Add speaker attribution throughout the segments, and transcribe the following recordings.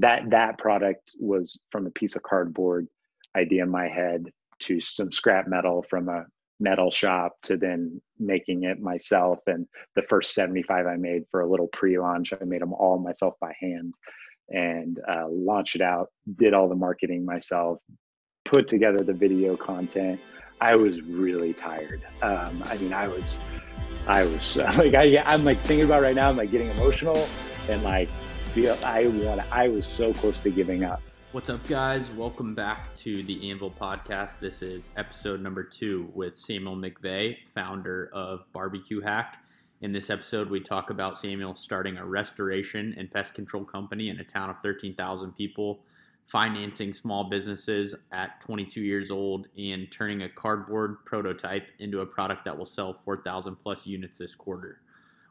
Speaker 1: that that product was from a piece of cardboard idea in my head to some scrap metal from a metal shop to then making it myself. And the first 75 i made for a little pre-launch i made them all myself by hand and uh, launched it out did all the marketing myself put together the video content. I was really tired. Um, i mean i was i was like I, i'm like thinking about right now i'm like getting emotional and like feel i want i was so close to giving up
Speaker 2: What's up, guys? Welcome back to the Anvil Podcast. This is episode number two with Samuel McVay, founder of Barbecue Hack. In this episode, we talk about Samuel starting a restoration and pest control company in a town of 13,000 people, financing small businesses at 22 years old, and turning a cardboard prototype into a product that will sell 4,000 plus units this quarter.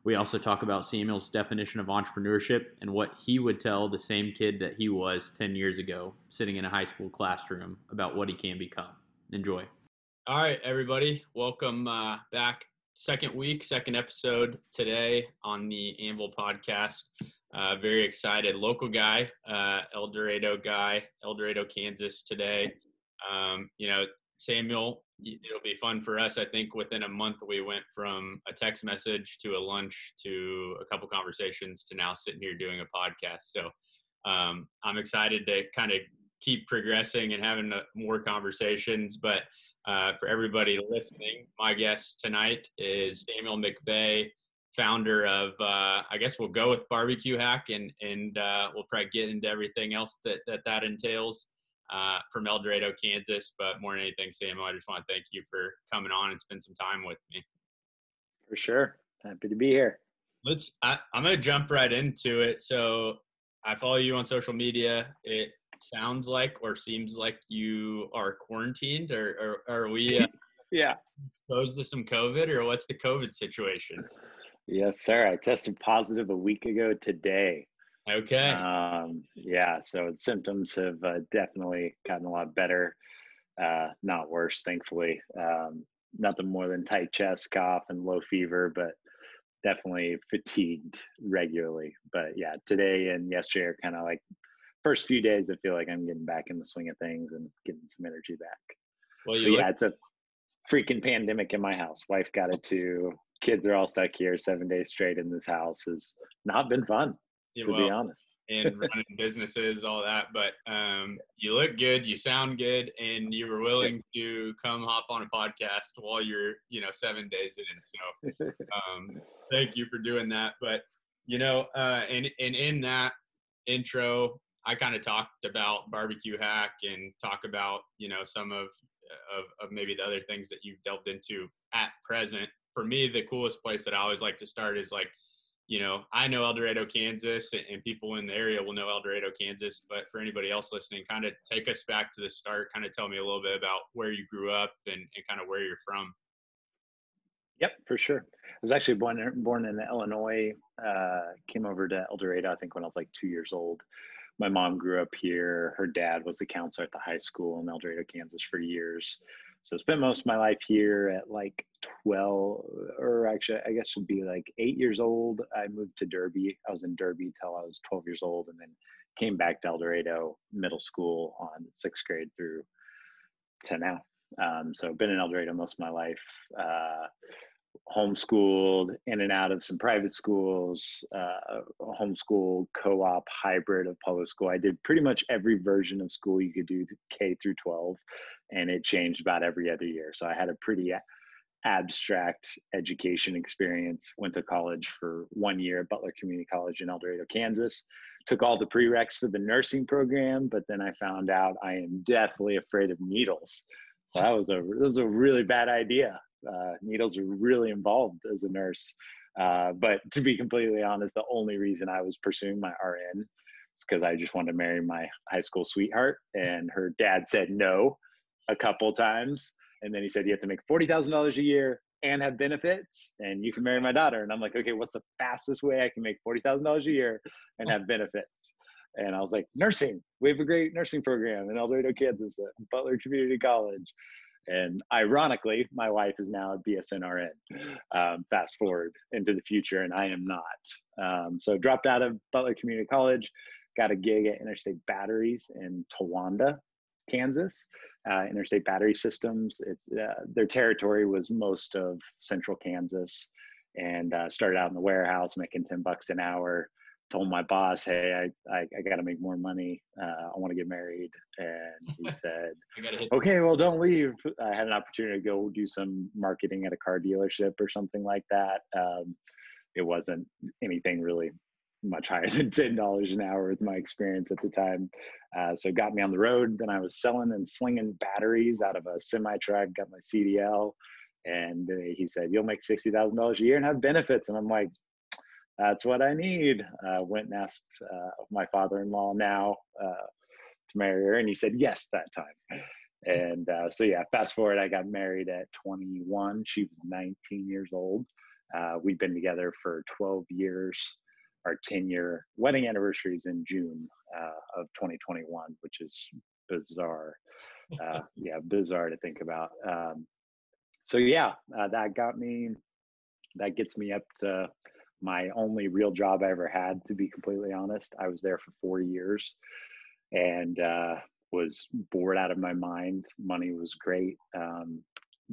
Speaker 2: We also talk about Samuel's definition of entrepreneurship and what he would tell the same kid that he was 10 years ago, sitting in a high school classroom, about what he can become. Enjoy. All right, everybody. Welcome uh, back. Second week, second episode today on the Anvil podcast. Uh, very excited. Local guy, uh, El Dorado guy, El Dorado, Kansas today. Um, you know, Samuel it'll be fun for us. I think within a month we went from a text message to a lunch to a couple conversations to now sitting here doing a podcast. So um, I'm excited to kind of keep progressing and having uh, more conversations. But uh, for everybody listening, my guest tonight is Samuel McVay, founder of uh, I guess we'll go with Barbecue Hack, and and uh, we'll probably get into everything else that that, that entails uh, from El Dorado, Kansas. But more than anything, Samuel, I just want to thank you for coming on and spend some time with me.
Speaker 1: For sure. Happy to be here.
Speaker 2: Let's, I, I'm going to jump right into it. So I follow you on social media. It sounds like or seems like you are quarantined or, or, or are we uh,
Speaker 1: yeah
Speaker 2: exposed to some COVID or what's the COVID situation?
Speaker 1: Yes, sir. I tested positive a week ago today.
Speaker 2: Okay.
Speaker 1: Um, yeah, so symptoms have uh, definitely gotten a lot better, uh, not worse, thankfully. Um, nothing more than tight chest, cough, and low fever, but definitely fatigued regularly. But yeah, today and yesterday are kind of like first few days. I feel like I'm getting back in the swing of things and getting some energy back. Well, so yeah, it's a freaking pandemic in my house. Wife got it too. Kids are all stuck here seven days straight in this house. Has not been fun to well, be honest.
Speaker 2: and running businesses, all that. But um, you look good, you sound good, and you were willing to come hop on a podcast while you're, you know, seven days in. So um, thank you for doing that. But you know, uh, and and in that intro, I kind of talked about barbecue hack and talk about you know some of, of of maybe the other things that you've delved into at present. For me, the coolest place that I always like to start is like you know, I know El Dorado, Kansas, and people in the area will know El Dorado, Kansas. But for anybody else listening, kind of take us back to the start. Kind of tell me a little bit about where you grew up and, and kind of where you're from.
Speaker 1: Yep, for sure. I was actually born born in Illinois. Uh, came over to El Dorado, I think, when I was like two years old. My mom grew up here. Her dad was the counselor at the high school in El Dorado, Kansas, for years. So I spent most of my life here at like 12, or actually, I guess would be like eight years old. I moved to Derby. I was in Derby till I was 12 years old and then came back to El Dorado middle school on sixth grade through to now. Um, so been in El Dorado most of my life. Uh, homeschooled in and out of some private schools, uh, homeschool, co-op, hybrid of public school. I did pretty much every version of school you could do K through 12, and it changed about every other year. So I had a pretty abstract education experience. Went to college for one year at Butler Community College in El Dorado, Kansas. Took all the prereqs for the nursing program, but then I found out I am deathly afraid of needles. So that was a that was a really bad idea uh, needles are really involved as a nurse. Uh, but to be completely honest, the only reason I was pursuing my RN is because I just wanted to marry my high school sweetheart, and her dad said no a couple times, and then he said you have to make forty thousand dollars a year and have benefits, and you can marry my daughter. And I'm like, okay, what's the fastest way I can make forty thousand dollars a year and have benefits? And I was like, nursing. We have a great nursing program in El Dorado, Kansas, at Butler Community College. And ironically, my wife is now a BSNRN. Um, fast forward into the future, and I am not. Um, so dropped out of Butler Community College, got a gig at Interstate Batteries in Towanda, Kansas. Uh, Interstate Battery Systems. It's uh, their territory was most of central Kansas, and uh, started out in the warehouse making ten bucks an hour. Told my boss, "Hey, I I, I got to make more money. Uh, I want to get married." And he said, "Okay, well, don't leave." I had an opportunity to go do some marketing at a car dealership or something like that. Um, it wasn't anything really much higher than ten dollars an hour with my experience at the time. Uh, so it got me on the road. Then I was selling and slinging batteries out of a semi truck. Got my CDL, and he said, "You'll make sixty thousand dollars a year and have benefits." And I'm like, "That's what I need." Uh, went and asked uh, my father-in-law now uh, to marry her, and he said yes that time. And uh, so yeah, fast forward, I got married at 21. She was 19 years old. we'd been together for 12 years our 10 year wedding anniversary is in June uh, of 2021, which is bizarre. Uh, yeah, bizarre to think about. Um, so yeah, uh, that got me. That gets me up to my only real job I ever had. To be completely honest, I was there for four years, and uh, was bored out of my mind. Money was great, um,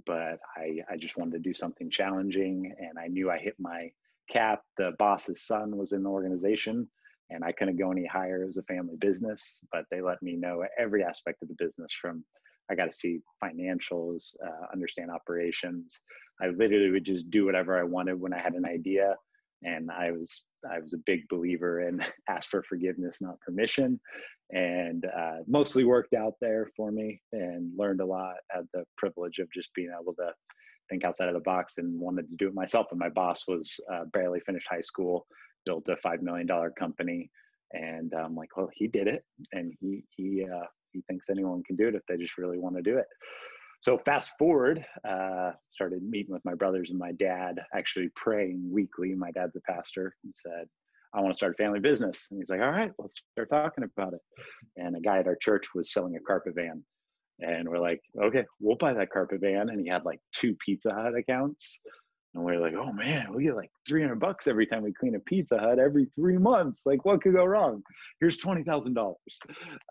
Speaker 1: but I I just wanted to do something challenging, and I knew I hit my cap. The boss's son was in the organization, and I couldn't go any higher. It was a family business, but they let me know every aspect of the business from I got to see financials, uh, understand operations. I literally would just do whatever I wanted when I had an idea. And I was I was a big believer in ask for forgiveness, not permission, and uh, mostly worked out there for me and learned a lot. Had the privilege of just being able to think outside of the box and wanted to do it myself. And my boss was uh, barely finished high school, built a five million dollar company, and I'm like, well, he did it, and he he uh, he thinks anyone can do it if they just really want to do it. So fast forward, uh, started meeting with my brothers and my dad, actually praying weekly. My dad's a pastor. He said, I want to start a family business. And he's like, all right, let's start talking about it. And a guy at our church was selling a carpet van. And we're like, okay, we'll buy that carpet van. And he had like two Pizza Hut accounts. And we are like, oh man, we get like 300 bucks every time we clean a Pizza Hut every three months. Like, what could go wrong? Here's $20,000.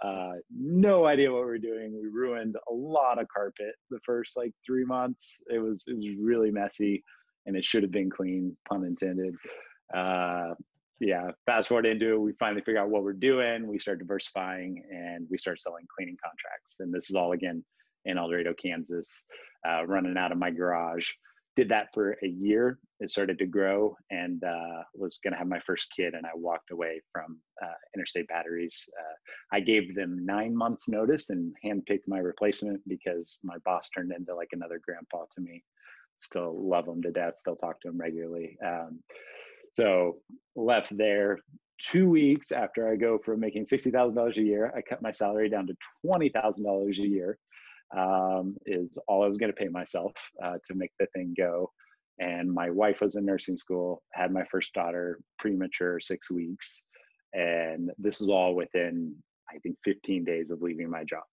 Speaker 1: Uh, no idea what we're doing. We ruined a lot of carpet the first like three months. It was, it was really messy and it should have been clean, pun intended. Uh, yeah, fast forward into it, we finally figure out what we're doing. We start diversifying and we start selling cleaning contracts. And this is all again in El Dorado, Kansas, uh, running out of my garage. Did that for a year. It started to grow and uh, was going to have my first kid. And I walked away from uh, Interstate Batteries. Uh, I gave them nine months' notice and handpicked my replacement because my boss turned into like another grandpa to me. Still love him to death, still talk to him regularly. Um, so left there two weeks after I go from making $60,000 a year, I cut my salary down to $20,000 a year um, is all I was going to pay myself uh, to make the thing go. And my wife was in nursing school, had my first daughter premature six weeks. And this is all within, I think, 15 days of leaving my job.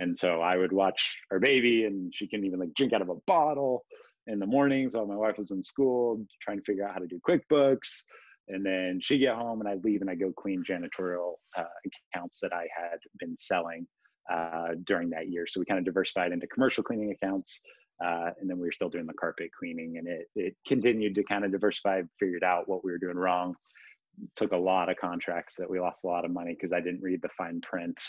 Speaker 1: And so I would watch our baby, and she can even like drink out of a bottle in the mornings while my wife was in school, trying to figure out how to do QuickBooks. And then she get home and I leave and I go clean janitorial uh, accounts that I had been selling uh, during that year. So we kind of diversified into commercial cleaning accounts. Uh, and then we were still doing the carpet cleaning and it, it continued to kind of diversify, figured out what we were doing wrong. Took a lot of contracts that we lost a lot of money because I didn't read the fine print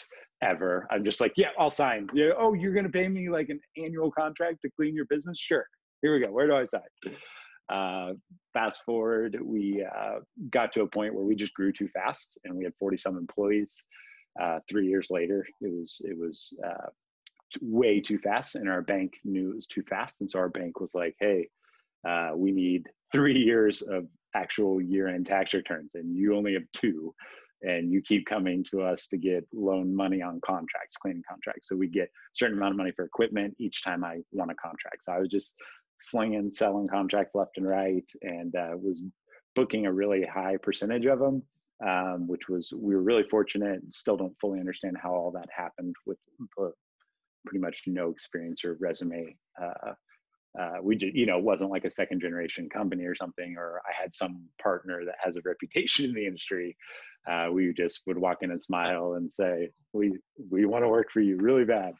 Speaker 1: ever. I'm just like, yeah, I'll sign. Yeah, oh, you're going to pay me like an annual contract to clean your business? Sure here we go. Where do I sign? Uh, fast forward, we uh, got to a point where we just grew too fast, and we had 40 some employees. Uh, three years later, it was it was uh, way too fast, and our bank knew it was too fast, and so our bank was like, "Hey, uh, we need three years of actual year-end tax returns, and you only have two and you keep coming to us to get loan money on contracts, cleaning contracts. So we get a certain amount of money for equipment each time I want a contract. So I was just slinging, selling contracts left and right, and uh, was booking a really high percentage of them, um, which was we were really fortunate. Still don't fully understand how all that happened with pretty much no experience or resume uh, uh, we just, you know, it wasn't like a second generation company or something, or I had some partner that has a reputation in the industry. Uh, we just would walk in and smile and say, "We we want to work for you really bad."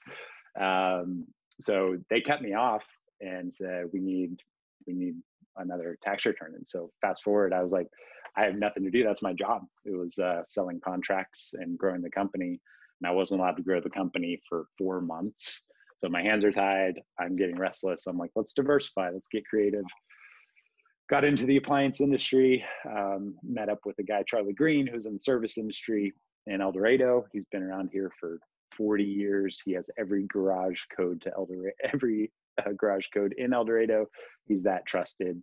Speaker 1: Um, so they cut me off and said, "We need we need another tax return." And so fast forward, I was like, "I have nothing to do. That's my job." It was uh, selling contracts and growing the company, and I wasn't allowed to grow the company for four months. So my hands are tied. I'm getting restless. I'm like, let's diversify. Let's get creative. Got into the appliance industry. Um, met up with a guy, Charlie Green, who's in the service industry in El Dorado. He's been around here for 40 years. He has every garage code to El Dorado, every uh, garage code in El Dorado. He's that trusted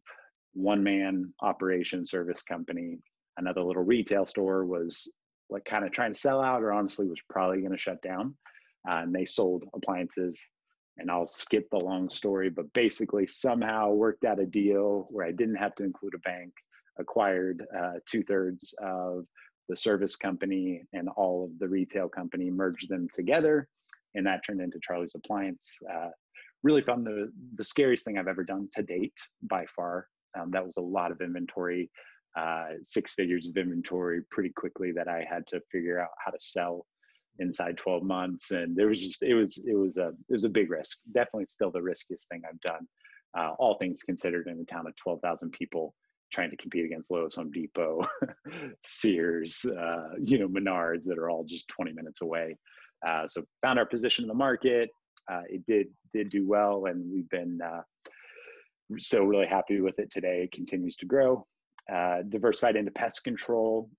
Speaker 1: one man operation service company. Another little retail store was like kind of trying to sell out or honestly was probably going to shut down uh, and they sold appliances. And I'll skip the long story, but basically somehow worked out a deal where I didn't have to include a bank, acquired uh, two thirds of the service company and all of the retail company, merged them together, and that turned into Charlie's Appliance. Uh, really found the the scariest thing I've ever done to date by far. Um, that was a lot of inventory, uh, six figures of inventory pretty quickly that I had to figure out how to sell inside 12 months and there was just it was it was a it was a big risk definitely still the riskiest thing i've done uh, all things considered in a town of 12,000 people trying to compete against Lowe's, Home Depot, Sears, uh, you know, Menards that are all just 20 minutes away. Uh, so found our position in the market. Uh, it did did do well, and we've been uh, still really happy with it today. It continues to grow. Uh, diversified into pest control.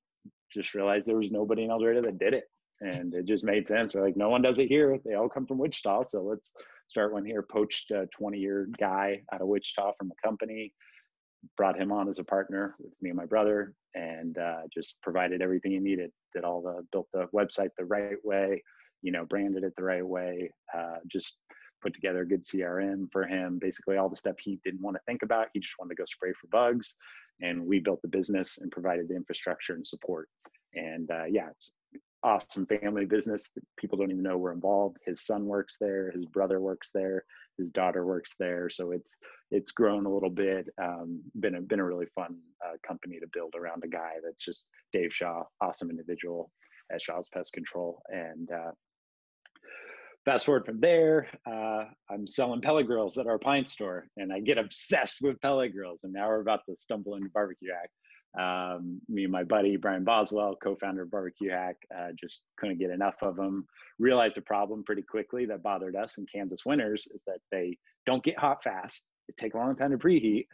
Speaker 1: Just realized there was nobody in Dorado that did it and it just made sense. We're like, no one does it here. They all come from Wichita, so let's start one here. Poached a 20 year guy out of Wichita from a company, brought him on as a partner with me and my brother, and uh, just provided everything he needed. Did all the built the website the right way, you know, branded it the right way. Uh, just put together a good CRM for him. Basically, all the stuff he didn't want to think about. He just wanted to go spray for bugs, and we built the business and provided the infrastructure and support. And uh, yeah, it's awesome family business that people don't even know we're involved his son works there his brother works there his daughter works there so it's it's grown a little bit um, been a been a really fun uh, company to build around a guy that's just dave shaw awesome individual at shaw's pest control and uh, fast forward from there uh, i'm selling pellet grills at our pine store and i get obsessed with pellet grills and now we're about to stumble into barbecue hack um, me and my buddy Brian Boswell, co-founder of Barbecue Hack, uh, just couldn't get enough of them. Realized a problem pretty quickly that bothered us in Kansas winters is that they don't get hot fast. They take a long time to preheat,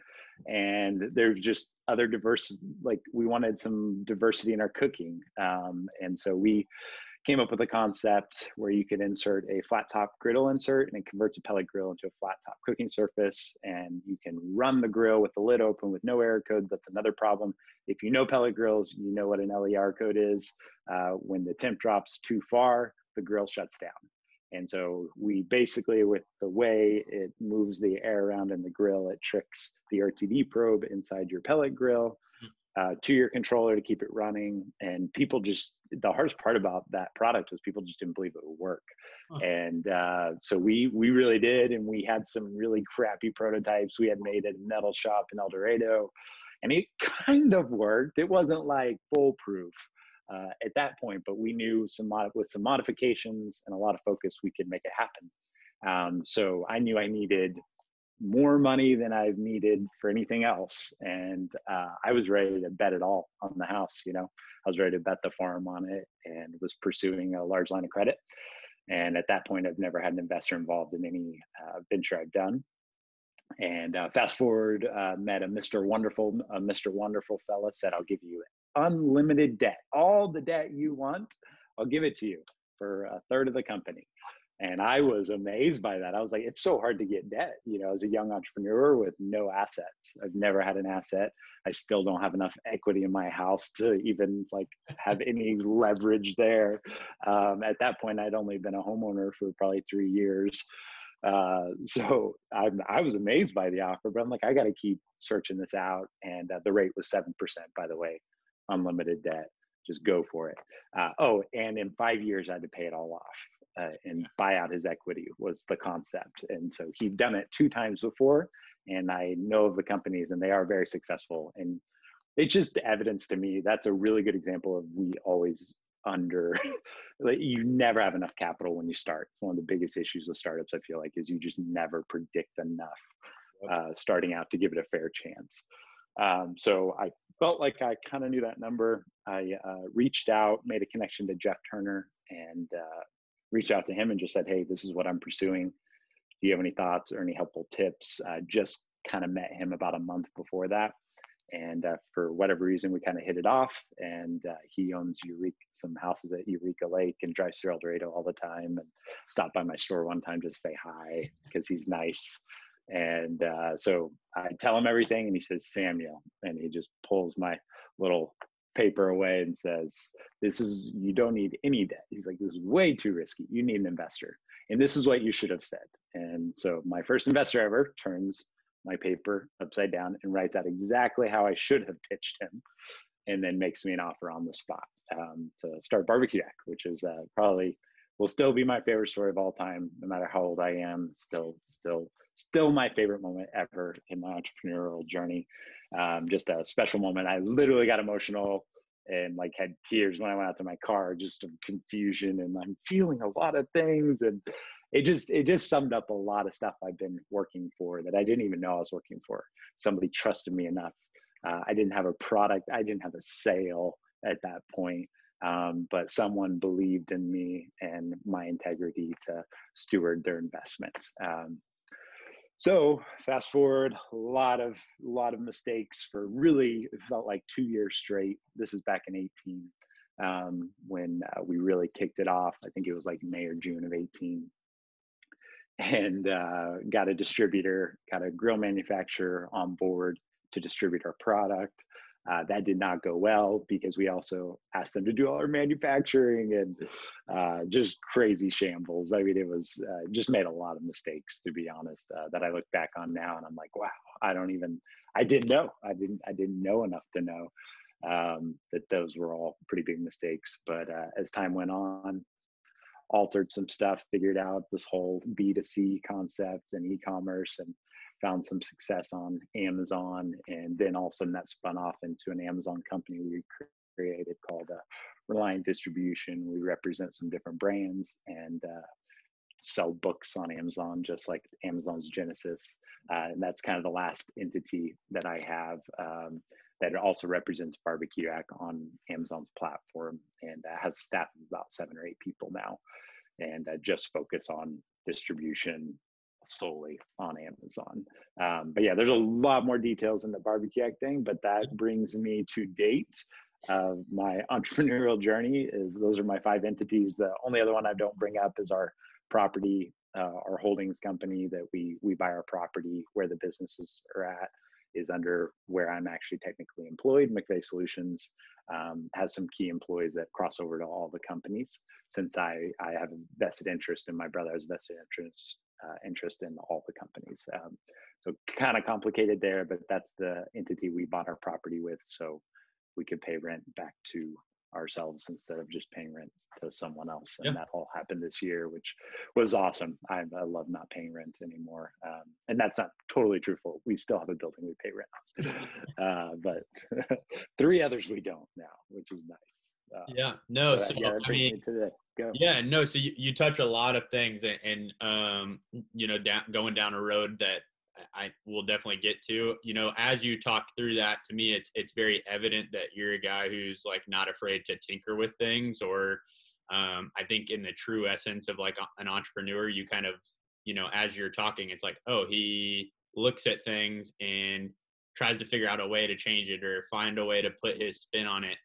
Speaker 1: and there's just other diverse. Like we wanted some diversity in our cooking, um, and so we came up with a concept where you could insert a flat top griddle insert and it converts a pellet grill into a flat top cooking surface. And you can run the grill with the lid open with no error codes. That's another problem. If you know pellet grills, you know what an LER code is. Uh, when the temp drops too far, the grill shuts down. And so we basically, with the way it moves the air around in the grill, it tricks the RTD probe inside your pellet grill uh, to your controller to keep it running. And people just, the hardest part about that product was people just didn't believe it would work. Huh. And uh, so we, we really did. And we had some really crappy prototypes we had made at a metal shop in El Dorado. And it kind of worked. It wasn't like foolproof uh, at that point, but we knew some mod- with some modifications and a lot of focus, we could make it happen. Um, so I knew I needed more money than I've needed for anything else. And uh, I was ready to bet it all on the house. You know, I was ready to bet the farm on it and was pursuing a large line of credit. And at that point, I've never had an investor involved in any uh, venture I've done. And uh, fast forward, uh, met a Mr. Wonderful, a Mr. Wonderful fella said, I'll give you unlimited debt, all the debt you want, I'll give it to you for a third of the company and i was amazed by that. I was like it's so hard to get debt you know as a young entrepreneur with no assets. I've never had an asset. I still don't have enough equity in my house to even like have any leverage there. Um, at that point i'd only been a homeowner for probably three years. Uh, so I, I was amazed by the offer but i'm like i got to keep searching this out and uh, the rate was 7% by the way unlimited debt. Just go for it. Uh, oh and in five years i had to pay it all off uh, and buy out his equity was the concept. And so he'd done it two times before, and I know of the companies, and they are very successful. And it's just evidence to me that's a really good example of we always under like you never have enough capital when you start. It's one of the biggest issues with startups i feel like is you just never predict enough uh, starting out to give it a fair chance. Um, so i felt like i kind of knew that number. I uh, reached out made a connection to jeff turner and uh, reached out to him and just said hey this is what i'm pursuing. Do you have any thoughts or any helpful tips? Uh, just kind of met him about a month before that. And uh, for whatever reason we kind of hit it off. And uh, he owns eureka some houses at eureka lake and drives through el dorado all the time and stopped by my store one time to say hi because he's nice. And uh, so i tell him everything and he says samuel. And he just pulls my little paper away and says this is you don't need any debt he's like this is way too risky you need an investor and this is what you should have said and so my first investor ever turns my paper upside down and writes out exactly how I should have pitched him, and then makes me an offer on the spot um, to start Barbecue Hack, which is uh, probably will still be my favorite story of all time, no matter how old I am. Still, still, still my favorite moment ever in my entrepreneurial journey. Um, just a special moment. I literally got emotional and like had tears when I went out to my car, just of confusion, and I'm feeling a lot of things and it just it just summed up a lot of stuff I've been working for that I didn't even know I was working for. Somebody trusted me enough. Uh, I didn't have a product. I didn't have a sale at that point, um, but someone believed in me and my integrity to steward their investment. Um, so fast forward, a lot of lot of mistakes for really felt like two years straight. This is back in 18 um, when uh, we really kicked it off. I think it was like May or June of 18 and uh, got a distributor, got a grill manufacturer on board to distribute our product. Uh, that did not go well because we also asked them to do all our manufacturing and uh, just crazy shambles. I mean, it was uh, just made a lot of mistakes, to be honest, uh, that I look back on now and I'm like, wow, I don't even, I didn't know, I didn't, I didn't know enough to know um, that those were all pretty big mistakes. But uh, as time went on, altered some stuff, figured out this whole B2C concept and e-commerce and found some success on Amazon. And then all of a sudden that spun off into an Amazon company we created called uh, Reliant Distribution. We represent some different brands and uh, sell books on Amazon, just like Amazon's Genesis. Uh, and that's kind of the last entity that I have. Um, that also represents Barbecue Hack on Amazon's platform and has a staff of about seven or eight people now, and uh, just focus on distribution solely on Amazon. Um, but yeah, there's a lot more details in the Barbecue Hack thing, but that brings me to date of my entrepreneurial journey. Is those are my five entities. The only other one I don't bring up is our property, uh, our holdings company that we we buy our property where the businesses are at is under where I'm actually technically employed. McVay Solutions um, has some key employees that cross over to all the companies. Since I, I have a vested interest and my brother has vested interest uh, interest in all the companies. Um, so kind of complicated there, but that's the entity we bought our property with, so we could pay rent back to ourselves instead of just paying rent to someone else. And yeah. that all happened this year, which was awesome. I, I love not paying rent anymore. Um, and that's not totally truthful. We still have a building we pay rent uh, but three others we don't now, which is nice.
Speaker 2: Uh, yeah, no, so, yeah, I mean, yeah, no, so you, you touch a lot of things and, and um, you know, down, going down a road that I will definitely get to. You know, as you talk through that, to me, it's it's very evident that you're a guy who's like not afraid to tinker with things. Or, um, I think in the true essence of like an entrepreneur, you kind of, you know, as you're talking, it's like, oh, he looks at things and tries to figure out a way to change it or find a way to put his spin on it.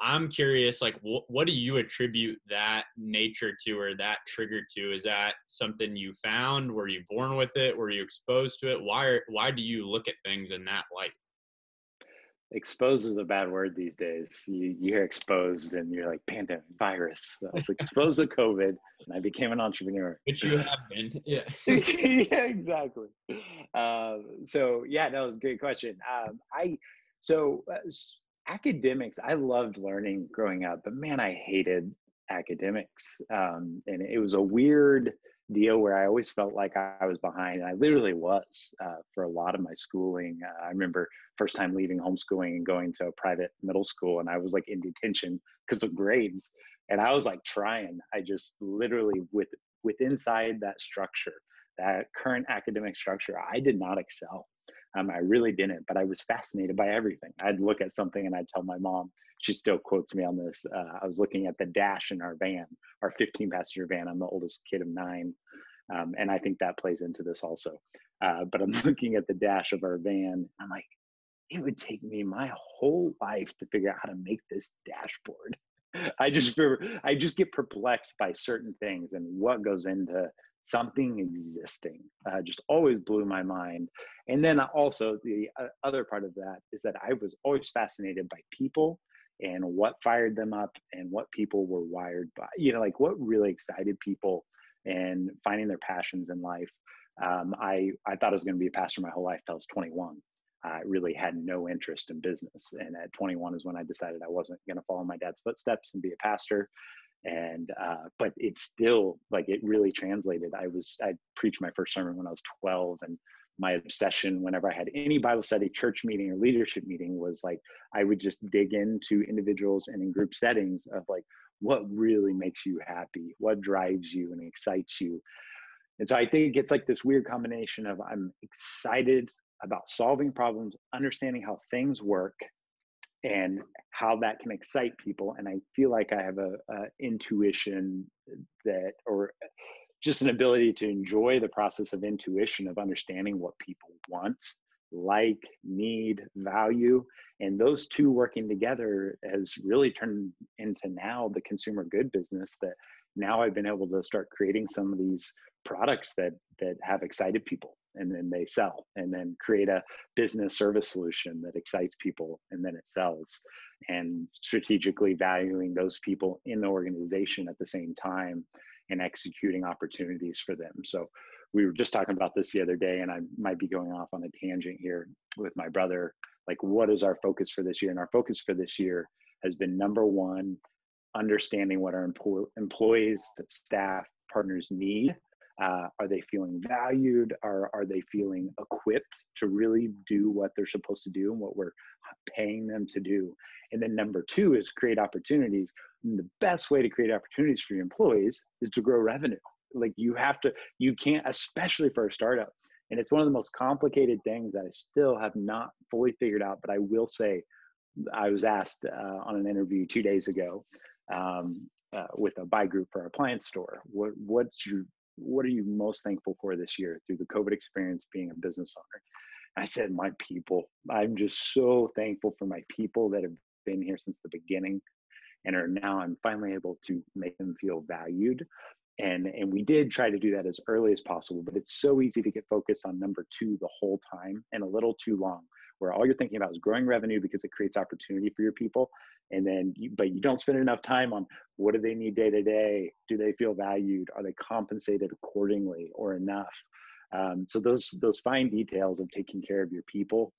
Speaker 2: I'm curious, like, wh- what do you attribute that nature to or that trigger to? Is that something you found? Were you born with it? Were you exposed to it? Why, are, why do you look at things in that light?
Speaker 1: Exposed is a bad word these days. You, you hear exposed and you're like pandemic virus. I was like exposed to COVID and I became an entrepreneur.
Speaker 2: Which you have been, yeah.
Speaker 1: yeah, exactly. Um, so yeah, that was a great question. Um, I so uh, academics, I loved learning growing up, but man, I hated academics. Um, and it was a weird deal where I always felt like I was behind. And I literally was uh, for a lot of my schooling. Uh, I remember first time leaving homeschooling and going to a private middle school, and I was like in detention because of grades. And I was like trying. I just literally with with inside that structure, that current academic structure, I did not excel. Um, I really didn't, but I was fascinated by everything. I'd look at something and I'd tell my mom, she still quotes me on this. Uh, I was looking at the dash in our van, our 15 passenger van. I'm the oldest kid of nine. Um, and I think that plays into this also. Uh, but I'm looking at the dash of our van. I'm like, it would take me my whole life to figure out how to make this dashboard. I just I just get perplexed by certain things and what goes into something existing. Uh, just always blew my mind. And then also the uh, other part of that is that I was always fascinated by people and what fired them up and what people were wired by. You know, like what really excited people and finding their passions in life. Um, I I thought I was going to be a pastor my whole life till I was 21. I really had no interest in business, and at 21 is when I decided I wasn't going to follow my dad's footsteps and be a pastor and uh, but it's still like it really translated. I was i preached my first sermon when i was 12 and my obsession whenever i had any bible study church meeting or leadership meeting was like i would just dig into individuals and in group settings of like what really makes you happy what drives you and excites you. And so i think it's like this weird combination of i'm excited about solving problems understanding how things work and how that can excite people and i feel like i have a, a, intuition that or just an ability to enjoy the process of intuition of understanding what people want like need value and those two working together has really turned into now the consumer good business that now i've been able to start creating some of these products that that have excited people and then they sell and then create a business service solution that excites people and then it sells. And strategically valuing those people in the organization at the same time and executing opportunities for them. So we were just talking about this the other day and i might be going off on a tangent here with my brother. Like what is our focus for this year? And our focus for this year has been number one understanding what our employees staff partners need uh, are they feeling valued? Are, are they feeling equipped to really do what they're supposed to do and what we're paying them to do? And then number two is create opportunities. And the best way to create opportunities for your employees is to grow revenue. Like you have to, you can't, especially for a startup. And it's one of the most complicated things that I still have not fully figured out. But I will say, I was asked uh, on an interview two days ago um, uh, with a buy group for our appliance store. What, what's your what are you most thankful for this year through the COVID experience being a business owner? I said, my people. I'm just so thankful for my people that have been here since the beginning and are now I'm finally able to make them feel valued. And and we did try to do that as early as possible, but it's so easy to get focused on number two the whole time and a little too long, where all you're thinking about is growing revenue because it creates opportunity for your people. And then you, but you don't spend enough time on what do they need day to day? Do they feel valued? Are they compensated accordingly or enough? Um, so those those fine details of taking care of your people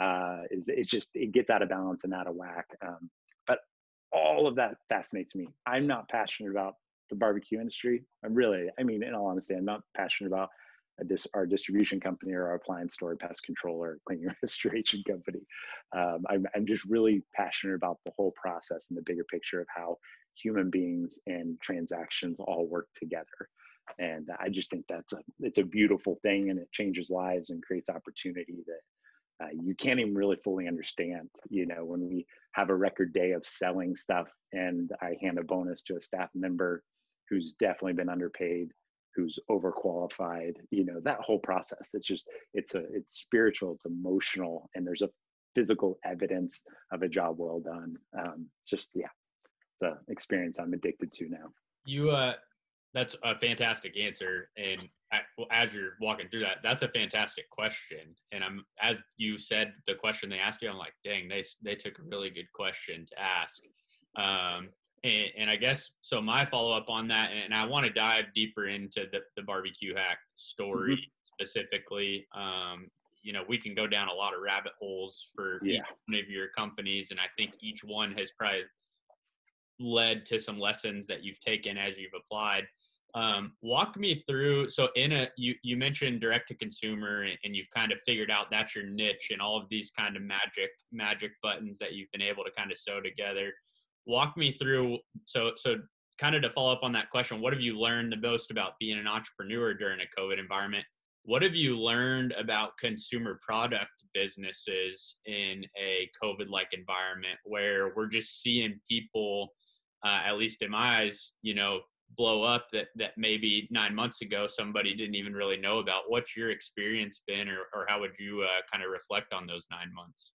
Speaker 1: uh, is it just it gets out of balance and out of whack. Um, but all of that fascinates me. I'm not passionate about the barbecue industry. I'm really i mean in all honesty i'm not passionate about dis- our distribution company or our appliance store, pest control or cleaning restoration company. Um, I'm, I'm just really passionate about the whole process and the bigger picture of how human beings and transactions all work together. And I just think that's a it's a beautiful thing, and it changes lives and creates opportunity that uh, you can't even really fully understand. You know, when we have a record day of selling stuff, and I hand a bonus to a staff member who's definitely been underpaid who's overqualified you know that whole process it's just it's a it's spiritual it's emotional and there's a physical evidence of a job well done um just yeah it's an experience i'm addicted to now.
Speaker 2: You uh that's a fantastic answer and as you're walking through that that's a fantastic question and i'm as you said the question they asked you i'm like dang they they took a really good question to ask. Um and, and I guess so. My follow up on that, and I want to dive deeper into the, the barbecue hack story mm-hmm. specifically. Um, you know, we can go down a lot of rabbit holes for yeah. each one of your companies, and I think each one has probably led to some lessons that you've taken as you've applied. Um, walk me through. So, in a you you mentioned direct to consumer, and, and, you've kind of figured out that's your niche, and all of these kind of magic magic buttons that you've been able to kind of sew together. Walk me through. So, so kind of to follow up on that question, what have you learned the most about being an entrepreneur during a COVID environment? What have you learned about consumer product businesses in a COVID like environment where we're just seeing people, uh, at least in my eyes, you know, blow up that, that maybe nine months ago somebody didn't even really know about? What's your experience been, or, or how would you uh, kind of reflect on those nine months?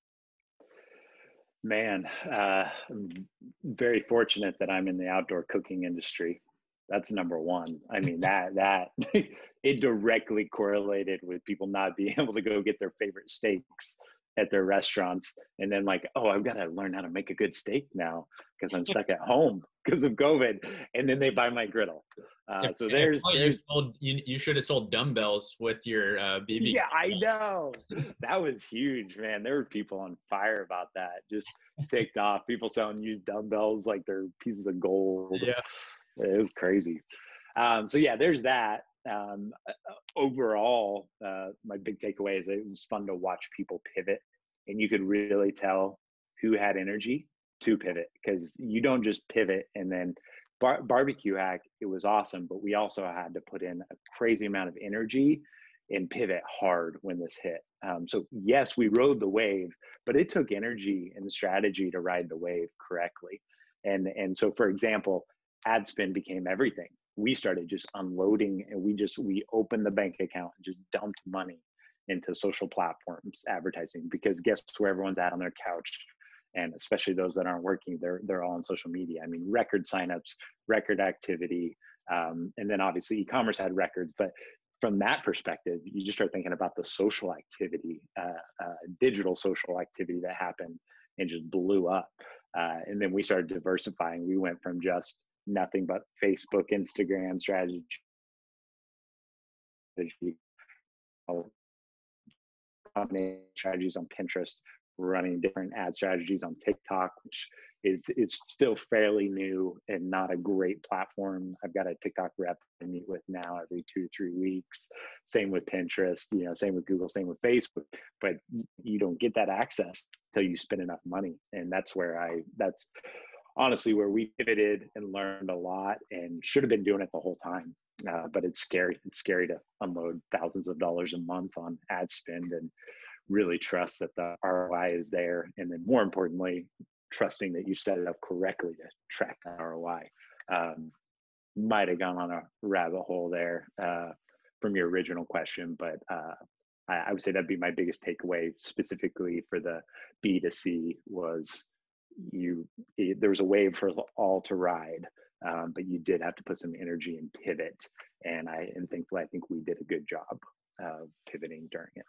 Speaker 1: Man, uh, I'm very fortunate that I'm in the outdoor cooking industry. That's number one. I mean that that it directly correlated with people not being able to go get their favorite steaks at their restaurants, and then like, oh, I've got to learn how to make a good steak now because I'm stuck at home because of COVID, and then they buy my griddle. Uh, so there's,
Speaker 2: oh,
Speaker 1: there's
Speaker 2: you, sold, you, you should have sold dumbbells with your uh, BB.
Speaker 1: Yeah, I know that was huge, man. There were people on fire about that. Just ticked off. People selling used dumbbells like they're pieces of gold.
Speaker 2: Yeah,
Speaker 1: it was crazy. Um, so yeah, there's that. Um, uh, overall, uh, my big takeaway is it was fun to watch people pivot, and you could really tell who had energy to pivot because you don't just pivot and then bar- barbecue hack it was awesome but we also had to put in a crazy amount of energy and pivot hard when this hit. Um, so yes we rode the wave but it took energy and strategy to ride the wave correctly. And and so for example ad spend became everything we started just unloading and we just we opened the bank account and just dumped money into social platforms advertising because guess where everyone's at on their couch? And especially those that aren't working they're they're all on social media. I mean record signups record activity um, and then obviously e-commerce had records but from that perspective you just start thinking about the social activity uh, uh, digital social activity that happened and just blew up. Uh, and then we started diversifying. We went from just nothing but facebook instagram strategy strategies on pinterest running different ad strategies on TikTok, which is is still fairly new and not a great platform. I've got a TikTok rep I meet with now every two three weeks. Same with Pinterest, you know, same with Google, same with Facebook. But you don't get that access till you spend enough money, and that's where I that's honestly where we pivoted and learned a lot and should have been doing it the whole time. Uh, but it's scary. It's scary to unload thousands of dollars a month on ad spend and really trust that the ROI is there. And then more importantly, trusting that you set it up correctly to track that ROI. Um, might have gone on a rabbit hole there uh, from your original question, but uh, I, I, would say that'd be my biggest takeaway specifically for the B2C was you, it, there was a wave for all to ride. Um, but you did have to put some energy and pivot, and I and thankfully I think we did a good job of pivoting during it.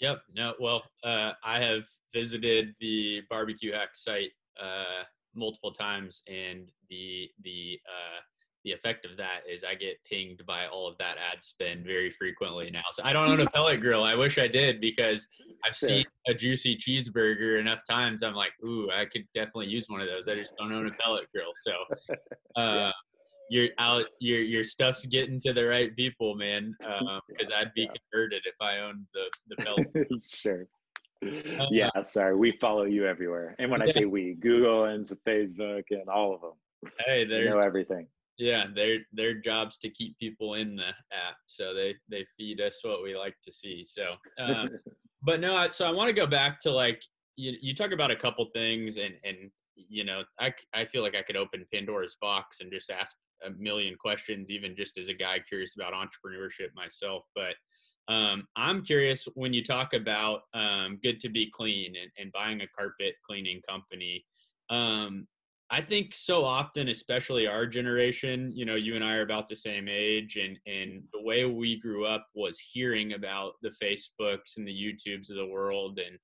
Speaker 2: Yep. No. Well, uh, I have visited the barbecue hack site uh, multiple times, and the the uh, the effect of that is I get pinged by all of that ad spend very frequently now. So I don't own a pellet grill. I wish I did because I've sure. seen a juicy cheeseburger enough times. I'm like, ooh, I could definitely use one of those. I just don't own a pellet grill. So. Uh, your out your your stuff's getting to the right people, man. Because um, I'd be yeah. converted if I owned the the belt.
Speaker 1: sure. Uh, yeah, sorry. We follow you everywhere, and when yeah. I say we, Google and Facebook and all of them.
Speaker 2: Hey, they
Speaker 1: know everything.
Speaker 2: Yeah, their their jobs to keep people in the app, so they they feed us what we like to see. So, um, but no, so I want to go back to like you you talk about a couple things, and and you know I I feel like I could open Pandora's box and just ask a million questions, even just as a guy curious about entrepreneurship myself. But um, I'm curious when you talk about um, good to be clean and, and, buying a carpet cleaning company. Um, I think so often, especially our generation, you know, you and I are about the same age, and and the way we grew up was hearing about the Facebooks and the YouTubes of the world, and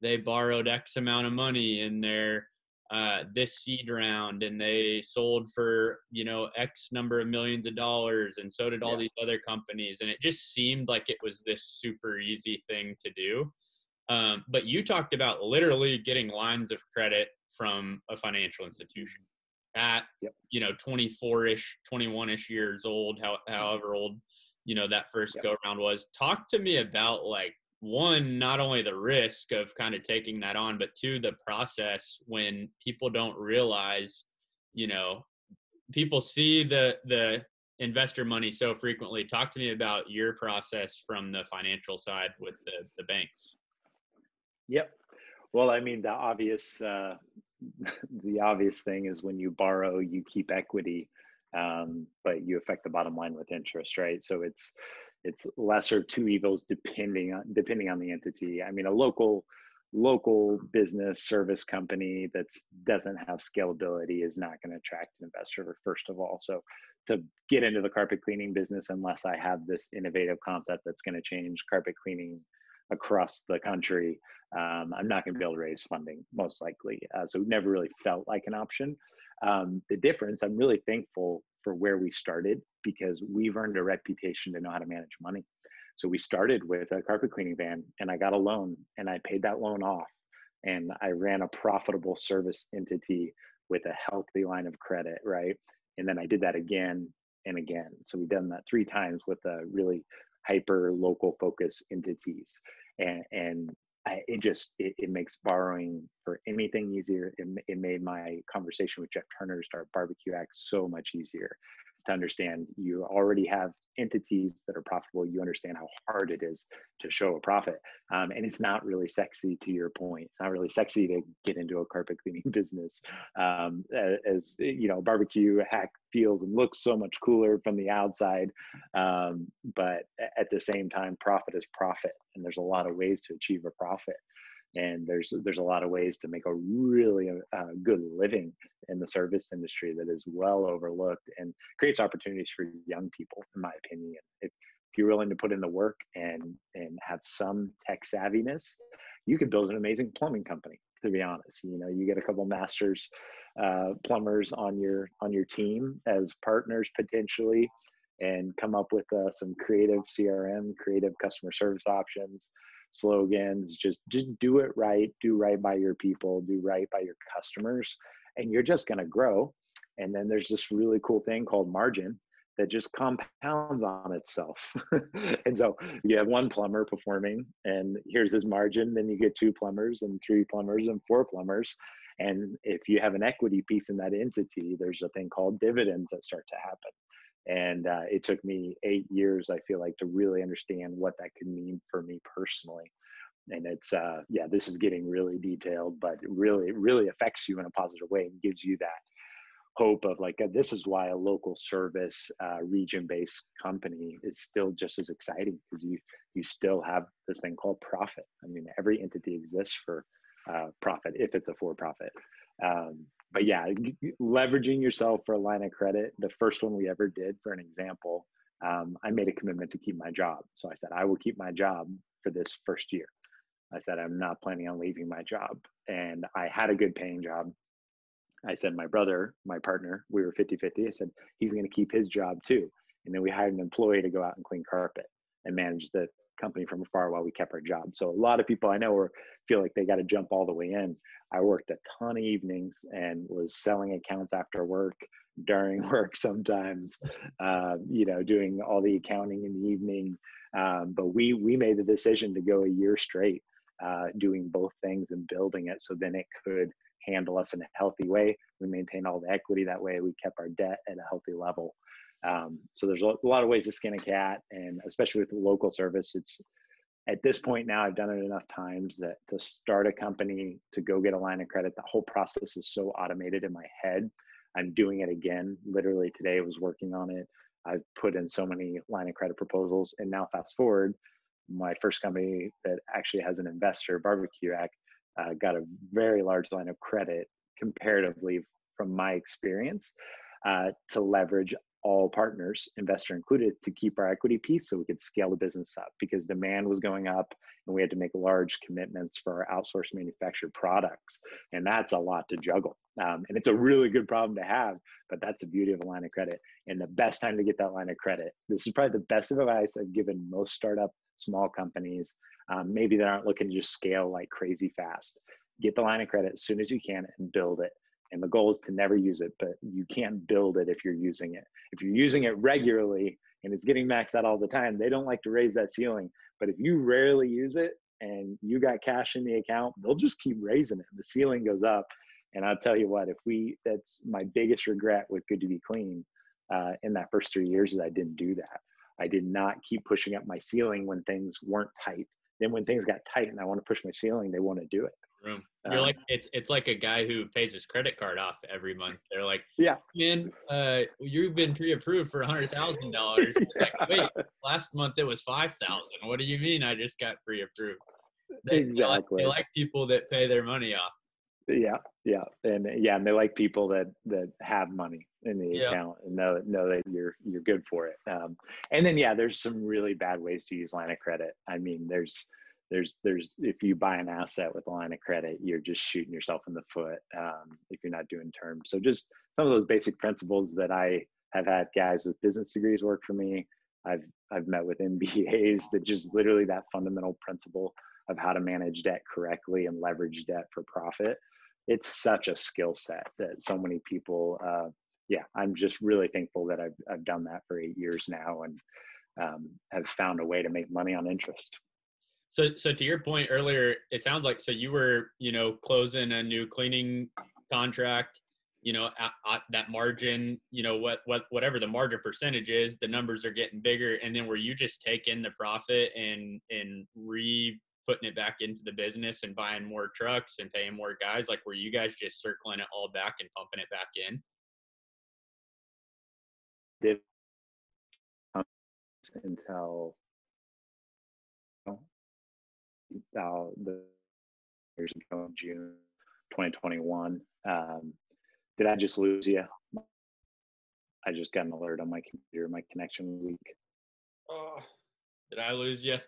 Speaker 2: they borrowed X amount of money, in they're uh, this seed round and they sold for you know x number of millions of dollars and so did all yeah. these other companies and it just seemed like it was this super easy thing to do um, but you talked about literally getting lines of credit from a financial institution at yep. you know 24ish 21ish years old how, however old you know that first yep. go around was talk to me about like one not only the risk of kind of taking that on but two the process when people don't realize you know people see the the investor money so frequently talk to me about your process from the financial side with the the banks
Speaker 1: yep well i mean the obvious uh the obvious thing is when you borrow, you keep equity, um, but you affect the bottom line with interest, right? So it's it's lesser two evils depending on depending on the entity. I mean, a local local business service company that doesn't have scalability is not going to attract an investor first of all so to get into the carpet cleaning business unless i have this innovative concept that's going to change carpet cleaning across the country, um, I'm not going to be able to raise funding most likely. Uh, so it never really felt like an option. Um, the difference, I'm really thankful for where we started because we've earned a reputation to know how to manage money. So we started with a carpet cleaning van and I got a loan and I paid that loan off and I ran a profitable service entity with a healthy line of credit, right? And then I did that again and again. So we've done that three times with a really hyper local focus entities and and I, it just it, it, makes borrowing for anything easier it, it made my conversation with jeff turner start barbecue hack so much easier to understand. You already have entities that are profitable. You understand how hard it is to show a profit. Um, and it's not really sexy to your point. It's not really sexy to get into a carpet cleaning business um, as you know barbecue hack feels and looks so much cooler from the outside. Um, but at the same time profit is profit and there's a lot of ways to achieve a profit and there's there's a lot of ways to make a really uh, good living in the service industry that is well overlooked and creates opportunities for young people in my opinion. If, if you're willing to put in the work and and have some tech savviness you could build an amazing plumbing company to be honest. You know you get a couple masters uh, plumbers on your on your team as partners potentially and come up with uh, some creative crm creative customer service options slogans just just do it right do right by your people do right by your customers and you're just going to grow. And then there's this really cool thing called margin that just compounds on itself. And so you have one plumber performing and here's his margin then you get two plumbers and three plumbers and four plumbers. And if you have an equity piece in that entity there's a thing called dividends that start to happen and uh, it took me eight years i feel like to really understand what that could mean for me personally and it's uh, yeah this is getting really detailed but it really really affects you in a positive way and gives you that hope of like uh, this is why a local service uh, region based company is still just as exciting because you you still have this thing called profit. I mean every entity exists for uh, profit if it's a for profit um, but yeah, leveraging yourself for a line of credit. The first one we ever did, for an example, um, I made a commitment to keep my job. So I said, I will keep my job for this first year. I said, I'm not planning on leaving my job. And I had a good paying job. I said, my brother, my partner, we were 50 50. I said, he's going to keep his job too. And then we hired an employee to go out and clean carpet and manage the company from afar while we kept our job. So a lot of people I know feel like they got to jump all the way in. I worked a ton of evenings and was selling accounts after work, during work sometimes, uh, you know, doing all the accounting in the evening. Um, but we we made the decision to go a year straight, uh, doing both things and building it, so then it could handle us in a healthy way. We maintained all the equity that way. We kept our debt at a healthy level. Um, so there's a lot of ways to skin a cat, and especially with the local service, it's at this point now I've done it enough times that to start a company to go get a line of credit, the whole process is so automated in my head. I'm doing it again. Literally today I was working on it. I've put in so many line of credit proposals, and now fast forward, my first company that actually has an investor, Barbecue Hack, uh, got a very large line of credit comparatively from my experience uh, to leverage all partners, investor included, to keep our equity piece so we could scale the business up because demand was going up and we had to make large commitments for our outsourced manufactured products. And that's a lot to juggle. Um, and it's a really good problem to have, but that's the beauty of a line of credit. And the best time to get that line of credit, this is probably the best advice I've given most startup small companies, um, maybe that aren't looking to just scale like crazy fast. Get the line of credit as soon as you can and build it And the goal is to never use it, but you can't build it if you're using it. If you're using it regularly and it's getting maxed out all the time, they don't like to raise that ceiling. But if you rarely use it and you got cash in the account, they'll just keep raising it. The ceiling goes up. And I'll tell you what, if we, that's my biggest regret with Good to Be Clean uh, in that first three years is I didn't do that. I did not keep pushing up my ceiling when things weren't tight. Then when things got tight and I want to push my ceiling, they want to do it.
Speaker 2: Room. You're um, like it's it's like a guy who pays his credit card off every month. They're like,
Speaker 1: yeah,
Speaker 2: man, uh, you've been pre-approved for a hundred thousand dollars. Like, wait, last month it was five thousand. What do you mean? I just got pre-approved.
Speaker 1: They, exactly.
Speaker 2: They like, they like people that pay their money off.
Speaker 1: Yeah, yeah, and yeah, and they like people that that have money in the yeah. account and know know that you're you're good for it. Um, and then yeah, there's some really bad ways to use line of credit. I mean, there's there's there's if you buy an asset with a line of credit, you're just shooting yourself in the foot um, if you're not doing terms. So just some of those basic principles that I have had guys with business degrees work for me. I've I've met with MBAs that just literally that fundamental principle of how to manage debt correctly and leverage debt for profit. It's such a skill set that so many people uh, yeah, I'm just really thankful that I've I've done that for eight years now and um, have found a way to make money on interest.
Speaker 2: So, so to your point earlier, it sounds like so you were, you know, closing a new cleaning contract. You know, at, at that margin, you know, what what whatever the margin percentage is, the numbers are getting bigger, and then were you just taking the profit and and re putting it back into the business and buying more trucks and paying more guys? Like, were you guys just circling it all back and pumping it back in?
Speaker 1: until the years ago June 2021. Um, did I just lose you? I just got an alert on my computer. My connection was weak.
Speaker 2: Oh, did I lose you?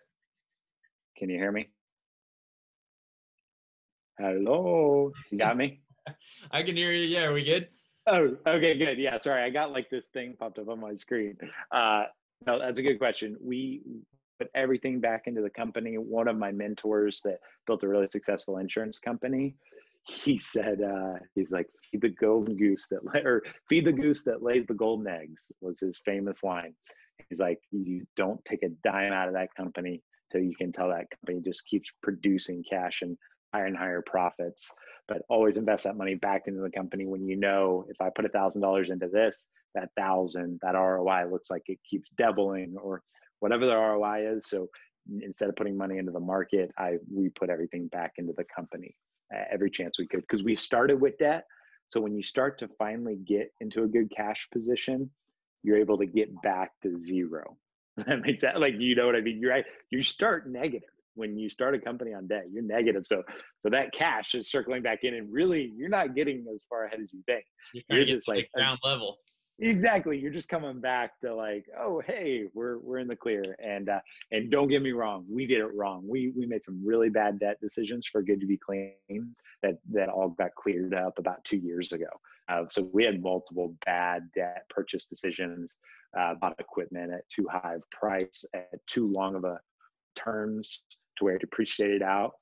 Speaker 1: Can you hear me? Hello, you got me?
Speaker 2: I can hear you. Yeah, are we good?
Speaker 1: Oh, okay, good. Yeah, sorry, I got like this thing popped up on my screen. Uh, no, that's a good question. We put everything back into the company. One of my mentors that built a really successful insurance company, he said, uh, he's like, feed the golden goose that, or feed the goose that lays the golden eggs was his famous line. He's like, you don't take a dime out of that company till you can tell that company just keeps producing cash and higher and higher profits but always invest that money back into the company when you know if i put a thousand dollars into this that thousand that roi looks like it keeps doubling or whatever the roi is. So instead of putting money into the market i we put everything back into the company uh, every chance we could because we started with debt. So when you start to finally get into a good cash position you're able to get back to zero. That makes that like you know what i mean? You're right you start negative. When you start a company on debt you're negative. So so that cash is circling back in and really you're not getting as far ahead as you think.
Speaker 2: You're, you're just like ground level
Speaker 1: exactly you're just coming back to like oh hey we're we're in the clear and uh and don't get me wrong we did it wrong we we made some really bad debt decisions for good to be clean that that all got cleared up about two years ago uh, so we had multiple bad debt purchase decisions uh, bought equipment at too high of price at too long of a terms to where it depreciated out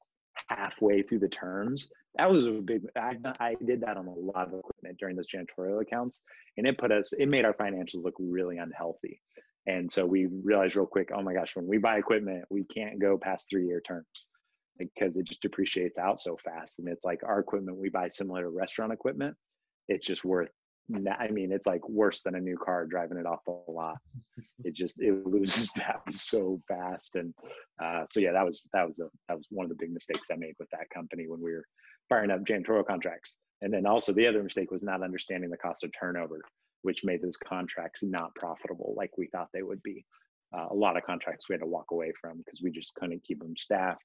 Speaker 1: halfway through the terms. That was a big. I, I did that on a lot of equipment during those janitorial accounts, and it put us. It made our financials look really unhealthy. And so we realized real quick, oh my gosh, when we buy equipment, we can't go past three year terms because it just depreciates out so fast. And it's like our equipment we buy similar to restaurant equipment. It's just worth I mean, it's like worse than a new car driving it off the lot. It just it loses value so fast, and uh, so yeah, that was that was a that was one of the big mistakes I made with that company when we were firing up janitorial contracts. And then also the other mistake was not understanding the cost of turnover, which made those contracts not profitable like we thought they would be. Uh, a lot of contracts we had to walk away from because we just couldn't keep them staffed,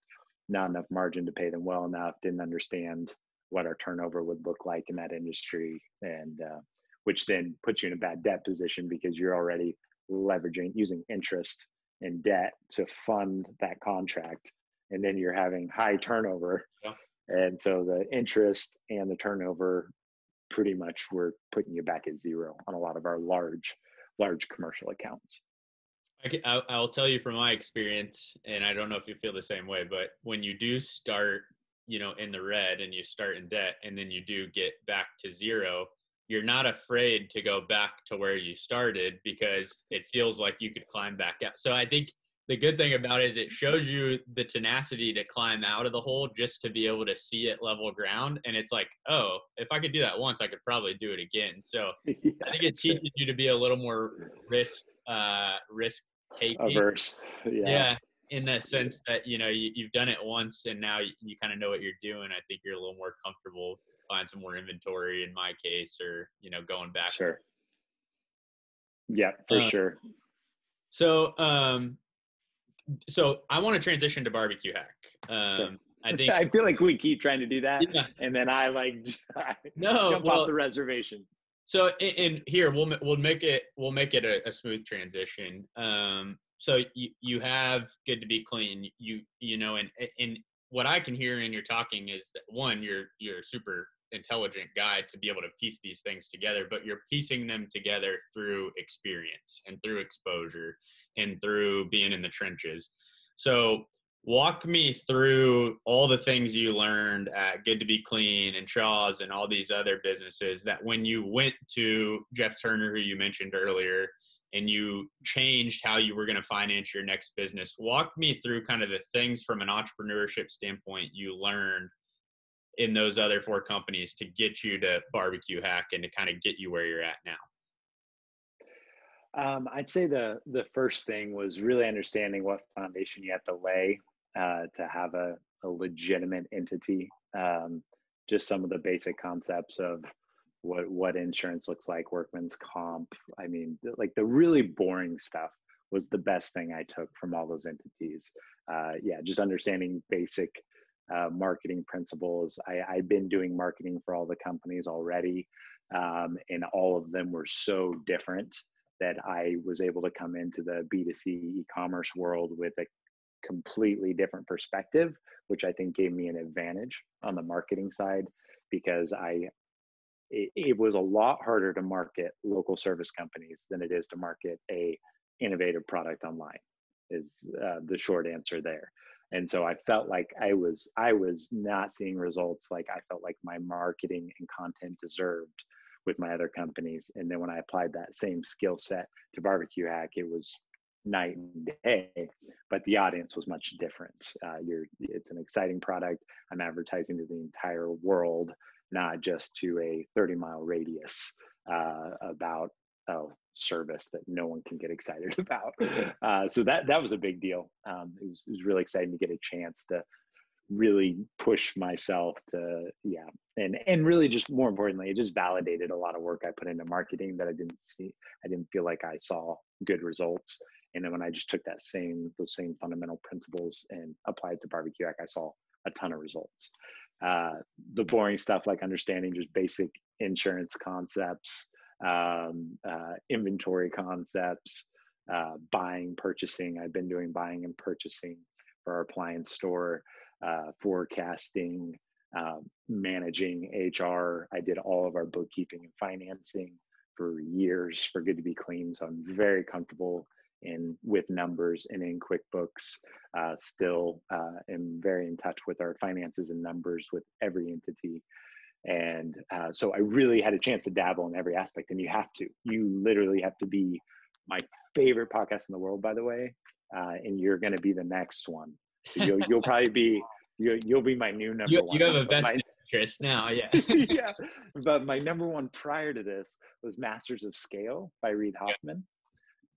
Speaker 1: not enough margin to pay them well enough, didn't understand what our turnover would look like in that industry and uh, which then puts you in a bad debt position because you're already leveraging using interest and debt to fund that contract and then you're having high turnover yeah. And so the interest and the turnover pretty much were putting you back at zero on a lot of our large large commercial accounts.
Speaker 2: I I'll tell you from my experience, and I don't know if you feel the same way, but when you do start you know in the red and you start in debt and then you do get back to zero you're not afraid to go back to where you started because it feels like you could climb back out so i think the good thing about it is it shows you the tenacity to climb out of the hole just to be able to see it level ground. And it's like oh if i could do that once i could probably do it again. So yeah, i think it teaches you to be a little more risk uh risk taking.
Speaker 1: Averse.
Speaker 2: Yeah. yeah in the sense that you know you, have done it once and now you, you kind of know what you're doing. I think you're a little more comfortable find some more inventory in my case or you know going back.
Speaker 1: Sure. Yeah for uh, sure.
Speaker 2: so um so i want to transition to barbecue hack. Um i think
Speaker 1: i feel like we keep trying to do that yeah. and then i like no jump well, off the reservation.
Speaker 2: So and here we'll we'll make it we'll make it a, a smooth transition. Um so you, you have good to be clean. You you know and and what i can hear in your talking is that one you're you're super intelligent guy to be able to piece these things together but you're piecing them together through experience and through exposure and through being in the trenches so walk me through all the things you learned at good to be clean and shaw's and all these other businesses that when you went to jeff turner who you mentioned earlier and you changed how you were going to finance your next business. Walk me through kind of the things from an entrepreneurship standpoint you learned in those other four companies to get you to barbecue hack and to kind of get you where you're at now.
Speaker 1: Um, I'd say the the first thing was really understanding what foundation you have to lay uh, to have a, a legitimate entity. Um, just some of the basic concepts of what what insurance looks like, workman's comp. I mean, like the really boring stuff was the best thing I took from all those entities. Uh, yeah, just understanding basic uh, marketing principles. I, I've been doing marketing for all the companies already, um, and all of them were so different that I was able to come into the B2C e-commerce world with a completely different perspective, which I think gave me an advantage on the marketing side because I it, it, was a lot harder to market local service companies than it is to market a innovative product online is uh, the short answer there and so i felt like i was i was not seeing results like i felt like my marketing and content deserved with my other companies. And then when i applied that same skill set to barbecue hack it was night and day but the audience was much different. Uh, you're it's an exciting product. I'm advertising to the entire world not just to a 30 mile radius uh, about a service that no one can get excited about. Uh, so that that was a big deal. Um, it, was, it was really exciting to get a chance to really push myself to yeah and and really just more importantly it just validated a lot of work i put into marketing that i didn't see i didn't feel like i saw good results and then when i just took that same those same fundamental principles and applied it to barbecue i saw a ton of results uh, the boring stuff like understanding just basic insurance concepts, um, uh, inventory concepts, uh, buying, purchasing. I've been doing buying and purchasing for our appliance store, uh, forecasting, um, managing HR. I did all of our bookkeeping and financing for years for Good to Be Clean. So I'm very comfortable in with numbers and in QuickBooks. Uh, still uh, am very in touch with our finances and numbers with every entity. And uh, so I really had a chance to dabble in every aspect. And you have to, you literally have to be my favorite podcast in the world, by the way. Uh, and you're going to be the next one. So you'll, you'll probably be, you'll, you'll be my new number
Speaker 2: you,
Speaker 1: one.
Speaker 2: You have a best interest now. Yeah.
Speaker 1: yeah. But my number one prior to this was Masters of Scale by Reid Hoffman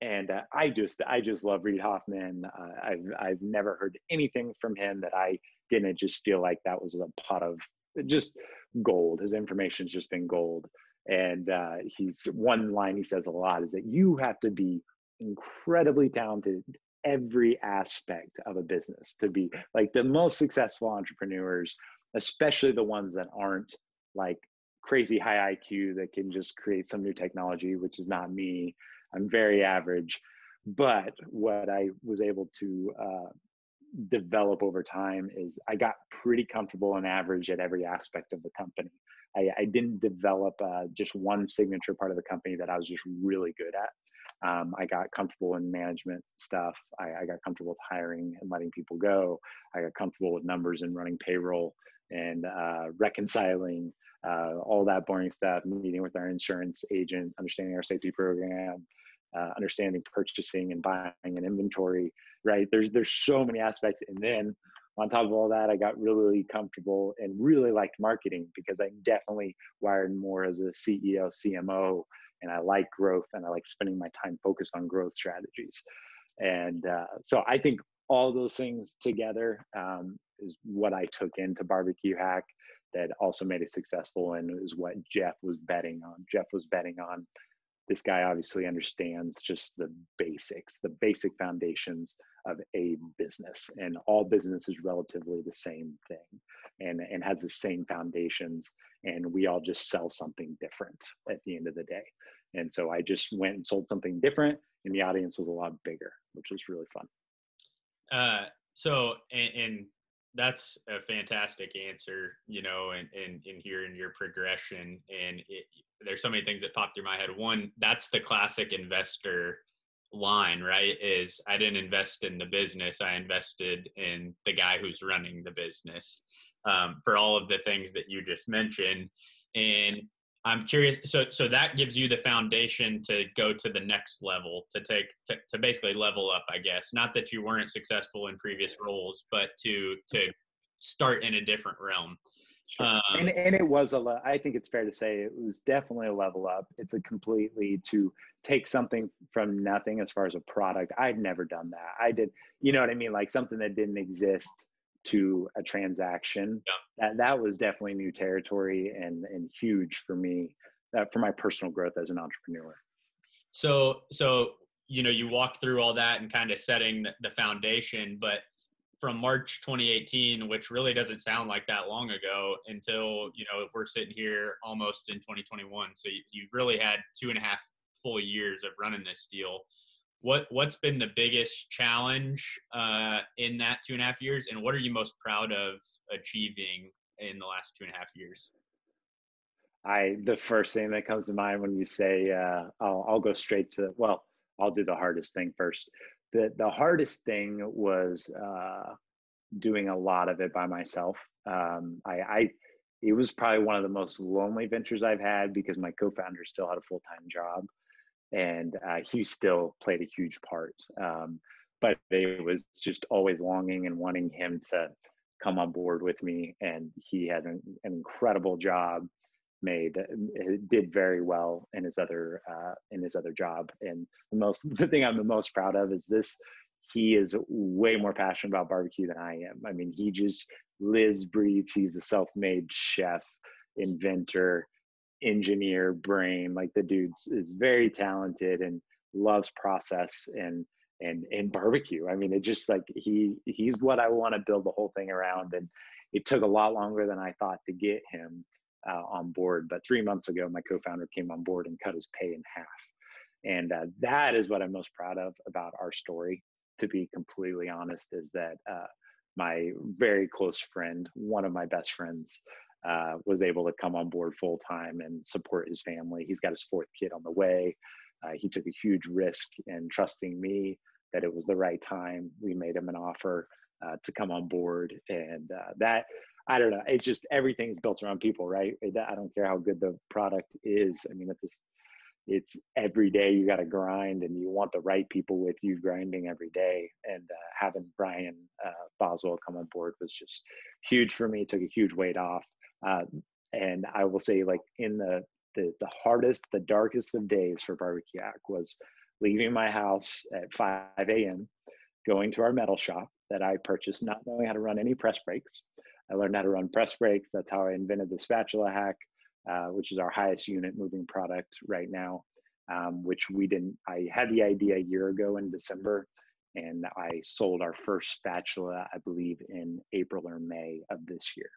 Speaker 1: and uh, I just I just love Reid Hoffman. Uh, I've I've never heard anything from him that I didn't just feel like that was a pot of just gold. His information's just been gold. And uh, he's one line he says a lot is that you have to be incredibly talented every aspect of a business to be like the most successful entrepreneurs, especially the ones that aren't like crazy high IQ that can just create some new technology, which is not me I'm very average. But what I was able to uh, develop over time is I got pretty comfortable and average at every aspect of the company. I, I didn't develop uh, just one signature part of the company that I was just really good at. Um, I got comfortable in management stuff. I, I, got comfortable with hiring and letting people go. I got comfortable with numbers and running payroll and uh, reconciling uh, all that boring stuff, meeting with our insurance agent, understanding our safety program, uh, understanding purchasing and buying and inventory, right? There's there's so many aspects, and then on top of all that, I got really comfortable and really liked marketing because I definitely wired more as a CEO, CMO, and I like growth and I like spending my time focused on growth strategies. And uh, so I think all those things together um, is what I took into Barbecue Hack that also made it successful and is what Jeff was betting on. Jeff was betting on this guy obviously understands just the basics, the basic foundations of a business. And all business is relatively the same thing and, and has the same foundations. And we all just sell something different at the end of the day. And so I just went and sold something different, and the audience was a lot bigger, which was really fun.
Speaker 2: Uh, so, and, and that's a fantastic answer, you know, and in, in, in hearing your progression. And it, there's so many things that popped through my head. One, that's the classic investor line, right? Is I didn't invest in the business, I invested in the guy who's running the business um, for all of the things that you just mentioned. And I'm curious. So, so that gives you the foundation to go to the next level, to take, to, to basically level up, I guess. Not that you weren't successful in previous roles, but to to start in a different realm.
Speaker 1: Sure. Um, and and it was a. Le- I think it's fair to say it was definitely a level up. It's a completely to take something from nothing as far as a product. I'd never done that. I did. You know what I mean? Like something that didn't exist to a transaction. Yeah. That that was definitely new territory and and huge for me uh, for my personal growth as an entrepreneur.
Speaker 2: So so you know you walk through all that and kind of setting the, the foundation, but from March 2018, which really doesn't sound like that long ago, until you know we're sitting here almost in 2021. So you, you've really had two and a half full years of running this deal what what's been the biggest challenge uh, in that two and a half years, and what are you most proud of achieving in the last two and a half years?
Speaker 1: I the first thing that comes to mind when you say uh, I'll I'll go straight to well I'll do the hardest thing first. The the hardest thing was uh, doing a lot of it by myself. Um, I, I it was probably one of the most lonely ventures I've had because my co-founder still had a full time job and uh, he still played a huge part. Um, but it was just always longing and wanting him to come on board with me, and he had an, an incredible job. Made uh, did very well in his other uh, in his other job, and the most the thing I'm the most proud of is this. He is way more passionate about barbecue than I am. I mean, he just lives, breathes. He's a self-made chef, inventor, engineer brain. Like the dude is very talented and loves process and and and barbecue. I mean, it just like he he's what I want to build the whole thing around. And it took a lot longer than I thought to get him uh, on board. But three months ago, my co-founder came on board and cut his pay in half. And uh, that is what I'm most proud of about our story. To be completely honest, is that uh, my very close friend, one of my best friends, uh, was able to come on board full time and support his family. He's got his fourth kid on the way. Uh, he took a huge risk in trusting me that it was the right time. We made him an offer uh, to come on board, and uh, that I don't know. It's just everything's built around people, right? I don't care how good the product is. I mean, it's it's every day you got to grind, and you want the right people with you grinding every day. And uh, having Brian uh, Boswell come on board was just huge for me. Took a huge weight off. Uh, and I will say, like in the, the the hardest, the darkest of days for barbecue hack was leaving my house at 5 a.m., going to our metal shop that I purchased, not knowing how to run any press brakes. I learned how to run press brakes. That's how I invented the spatula hack, uh, which is our highest unit moving product right now. Um, which we didn't. I had the idea a year ago in December, and I sold our first spatula, I believe, in April or May of this year.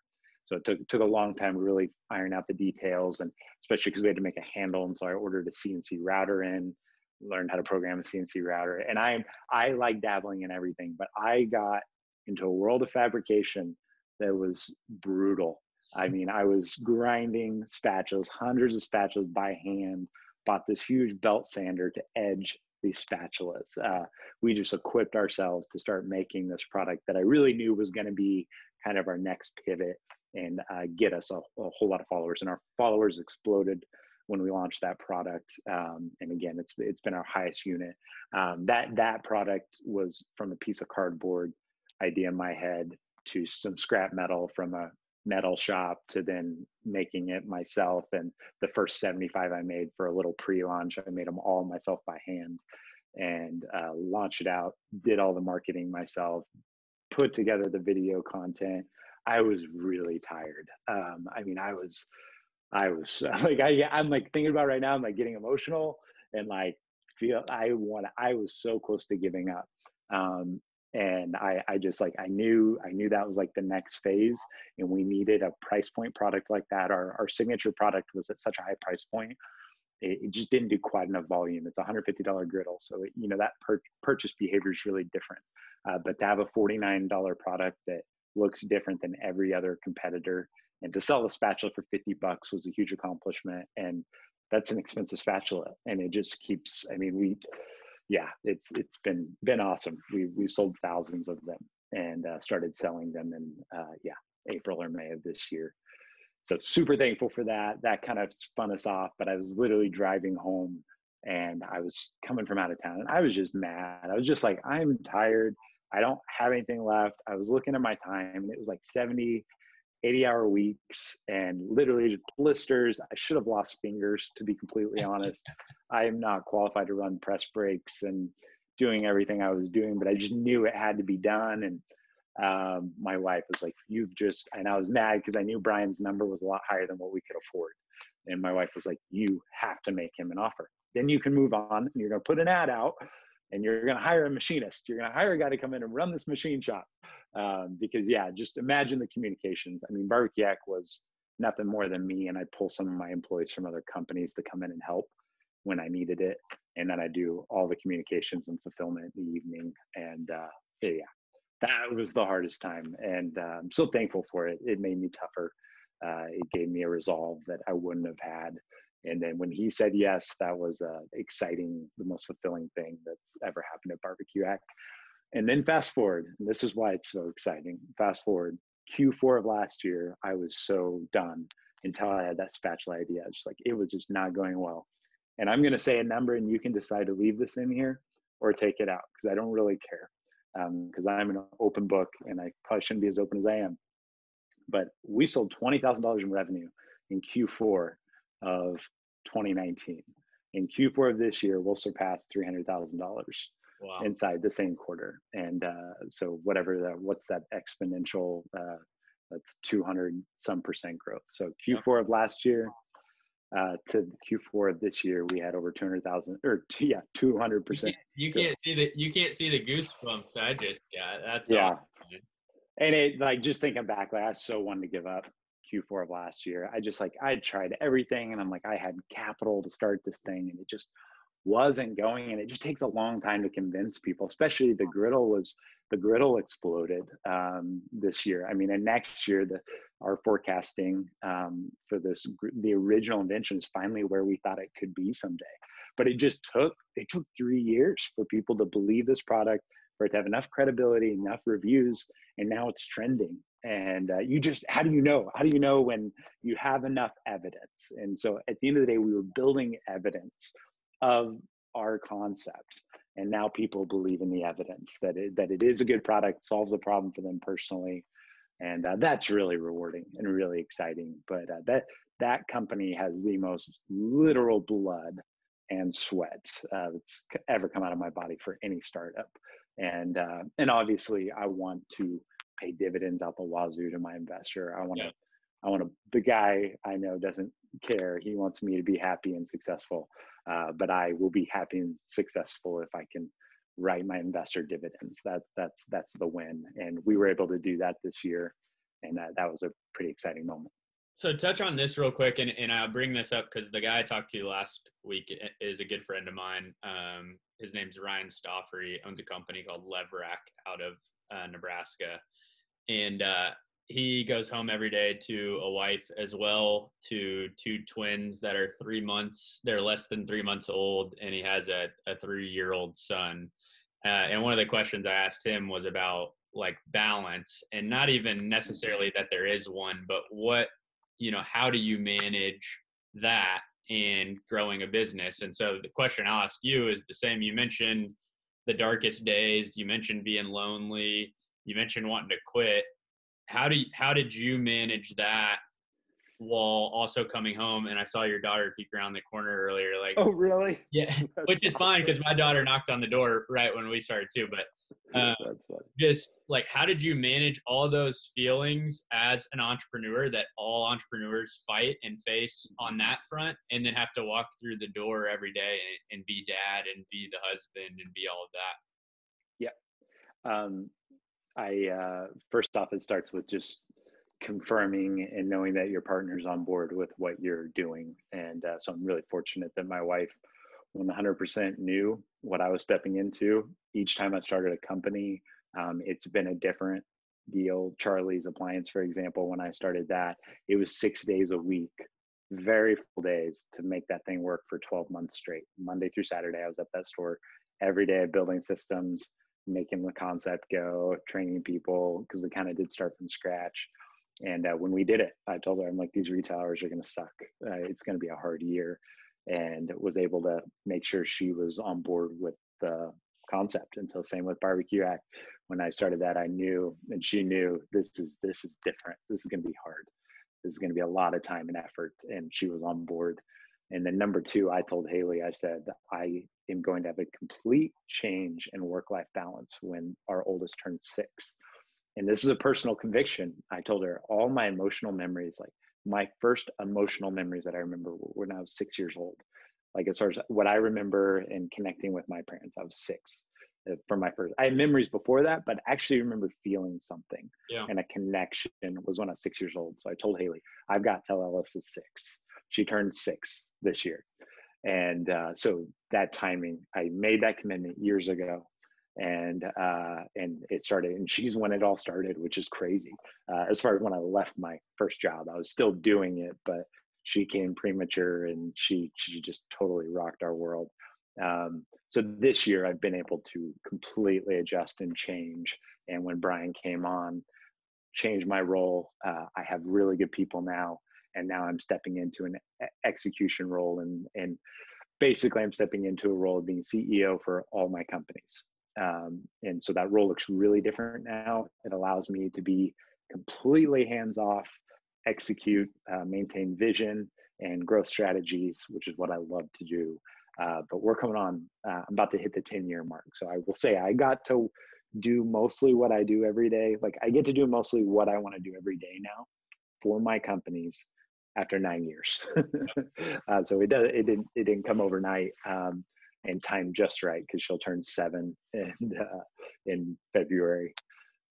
Speaker 1: So it took, took a long time to really iron out the details and especially because we had to make a handle. And so I ordered a CNC router in, learned how to program a CNC router. And I, I like dabbling in everything, but I got into a world of fabrication that was brutal. I mean, I was grinding spatulas, hundreds of spatulas by hand, bought this huge belt sander to edge these spatulas. Uh, we just equipped ourselves to start making this product that I really knew was going to be kind of our next pivot and uh, get us a, a, whole lot of followers. And our followers exploded when we launched that product. Um, and again, it's it's been our highest unit. Um, that that product was from a piece of cardboard idea in my head to some scrap metal from a metal shop to then making it myself. And the first 75 I made for a little pre-launch, I made them all myself by hand and uh, launched it out. Did all the marketing myself. Put together the video content. I was really tired. Um, I mean, I was I was like, I, I'm like thinking about right now. I'm like getting emotional and like feel I want. I was so close to giving up, um, and I, I just like I knew I knew that was like the next phase, and we needed a price point product like that. Our our signature product was at such a high price point. It, it just didn't do quite enough volume. It's a $150 griddle, so it, you know that per- purchase behavior is really different. Uh, but to have a $49 product that looks different than every other competitor. And to sell the spatula for 50 bucks was a huge accomplishment and that's an expensive spatula and it just keeps i mean we yeah it's it's been been awesome. We we sold thousands of them and uh, started selling them in uh, yeah april or may of this year. So super thankful for that. That kind of spun us off but i was literally driving home and i was coming from out of town and i was just mad. I was just like i'm tired i don't have anything left i was looking at my time and it was like 70 80 hour weeks and literally just blisters. I should have lost fingers, to be completely honest. I am not qualified to run press brakes and doing everything I was doing, but I just knew it had to be done. And um, my wife was like, You've just, and I was mad because I knew Brian's number was a lot higher than what we could afford. And my wife was like, You have to make him an offer. Then you can move on and you're going to put an ad out and you're going to hire a machinist. You're going to hire a guy to come in and run this machine shop um, because yeah, just imagine the communications. I mean, Barbecue was nothing more than me, and I pull some of my employees from other companies to come in and help when I needed it, and then I do all the communications and fulfillment in the evening. And uh, yeah, that was the hardest time, and uh, I'm so thankful for it. It made me tougher. Uh, it gave me a resolve that I wouldn't have had. And then when he said yes, that was uh, exciting, the most fulfilling thing that's ever happened at Barbecue Hack. And then fast forward, this is why it's so exciting. Fast forward, Q4 of last year, I was so done until I had that spatula idea. Just like it was just not going well. And I'm going to say a number, and you can decide to leave this in here or take it out because I don't really care. Because um, I'm an open book, and I probably shouldn't be as open as I am. But we sold twenty thousand dollars in revenue in Q4 of 2019. In Q4 of this year, we'll surpass three hundred thousand dollars wow. inside the same quarter. And uh, so whatever the what's that exponential? Uh, that's 200 some percent growth. So Q4 yep. of last year uh, to Q4 of this year, we had over 200,000 or yeah, 200 percent.
Speaker 2: You can't see the you can't see the goosebumps I just got. That's
Speaker 1: yeah. Awesome. And it like just thinking back, like I so wanted to give up Q4 of last year. I just like I tried everything, and I'm like I had capital to start this thing, and it just wasn't going and it just takes a long time to convince people especially the griddle was the griddle exploded um, this year. I mean and next year the our forecasting um, for this the original invention is finally where we thought it could be someday. But it just took it took three years for people to believe this product for it to have enough credibility enough reviews and now it's trending and uh, you just how do you know? How do you know when you have enough evidence? And so at the end of the day we were building evidence of our concept and now people believe in the evidence that it, that it is a good product solves a problem for them personally. And uh, that's really rewarding and really exciting. But uh, that that company has the most literal blood and sweat uh, that's ever come out of my body for any startup. And uh, and obviously i want to pay dividends out the wazoo to my investor i want to yeah. i want to the guy i know doesn't care he wants me to be happy and successful uh, but I will be happy and successful if I can write my investor dividends. That that's that's the win, and we were able to do that this year, and that that was a pretty exciting moment.
Speaker 2: So touch on this real quick, and, and I'll bring this up because the guy I talked to last week is a good friend of mine. Um, his name's Ryan Stoffer. He owns a company called Leverack out of uh, Nebraska, and uh, he goes home every day to a wife as well to two twins that are three months they're less than three months old and he has a, a three year old son. Uh, and one of the questions i asked him was about like balance and not even necessarily that there is one but what you know how do you manage that and growing a business? And so the question i'll ask you is the same. You mentioned the darkest days. You mentioned being lonely you mentioned wanting to quit how do you, how did you manage that while also coming home and I saw your daughter peek around the corner earlier. Like,
Speaker 1: oh, really?
Speaker 2: Yeah, which is fine because my daughter knocked on the door right when we started too. But uh, just like, how did you manage all those feelings as an entrepreneur that all entrepreneurs fight and face on that front, and then have to walk through the door every day and, and be dad and be the husband and be all of that?
Speaker 1: Yeah. Um, I uh, first off, it starts with just confirming and knowing that your partner's on board with what you're doing. And uh, so I'm really fortunate that my wife 100% knew what I was stepping into. Each time I started a company, um, it's been a different deal. Charlie's Appliance, for example, when I started that, it was six days a week, very full days to make that thing work for 12 months straight. Monday through Saturday, I was at that store every day building systems, making the concept go, training people, because we kind of did start from scratch. And uh, when we did it, I told her, I'm like, these retailers are going to suck. Uh, it's going to be a hard year. And was able to make sure she was on board with the concept. And so same with Barbecue Hack. When I started that, I knew, and she knew this is this is different. This is going to be hard. This is going to be a lot of time and effort. And she was on board. And then number two, I told Haley, I said, I am going to have a complete change in work-life balance when our oldest turns six. And this is a personal conviction. I told her all my emotional memories like my first emotional memories that i remember when i was six years old. Like as far as what i remember in connecting with my parents i was six uh, from my first i had memories before that but I actually remember feeling something.
Speaker 2: Yeah.
Speaker 1: and a connection was when i was six years old. So i told haley i've got till ellis is six. She turned six this year and uh, so that timing i made that commitment years ago and uh, and it started and she's when it all started which is crazy. Uh, as far as when i left my first job i was still doing it but she came premature and she she just totally rocked our world. Um, so this year i've been able to completely adjust and change and when brian came on change my role uh, i have really good people now and now i'm stepping into an execution role and and basically i'm stepping into a role of being ceo for all my companies um, and so that role looks really different now. It allows me to be completely hands off, execute, uh, maintain vision and growth strategies, which is what I love to do. Uh, but we're coming on, uh, I'm about to hit the 10 year mark. So I will say I got to do mostly what I do every day. Like I get to do mostly what I want to do every day now for my companies after nine years. uh, so it does, it didn't, it didn't come overnight. Um, and time just right because she'll turn seven and uh, in February.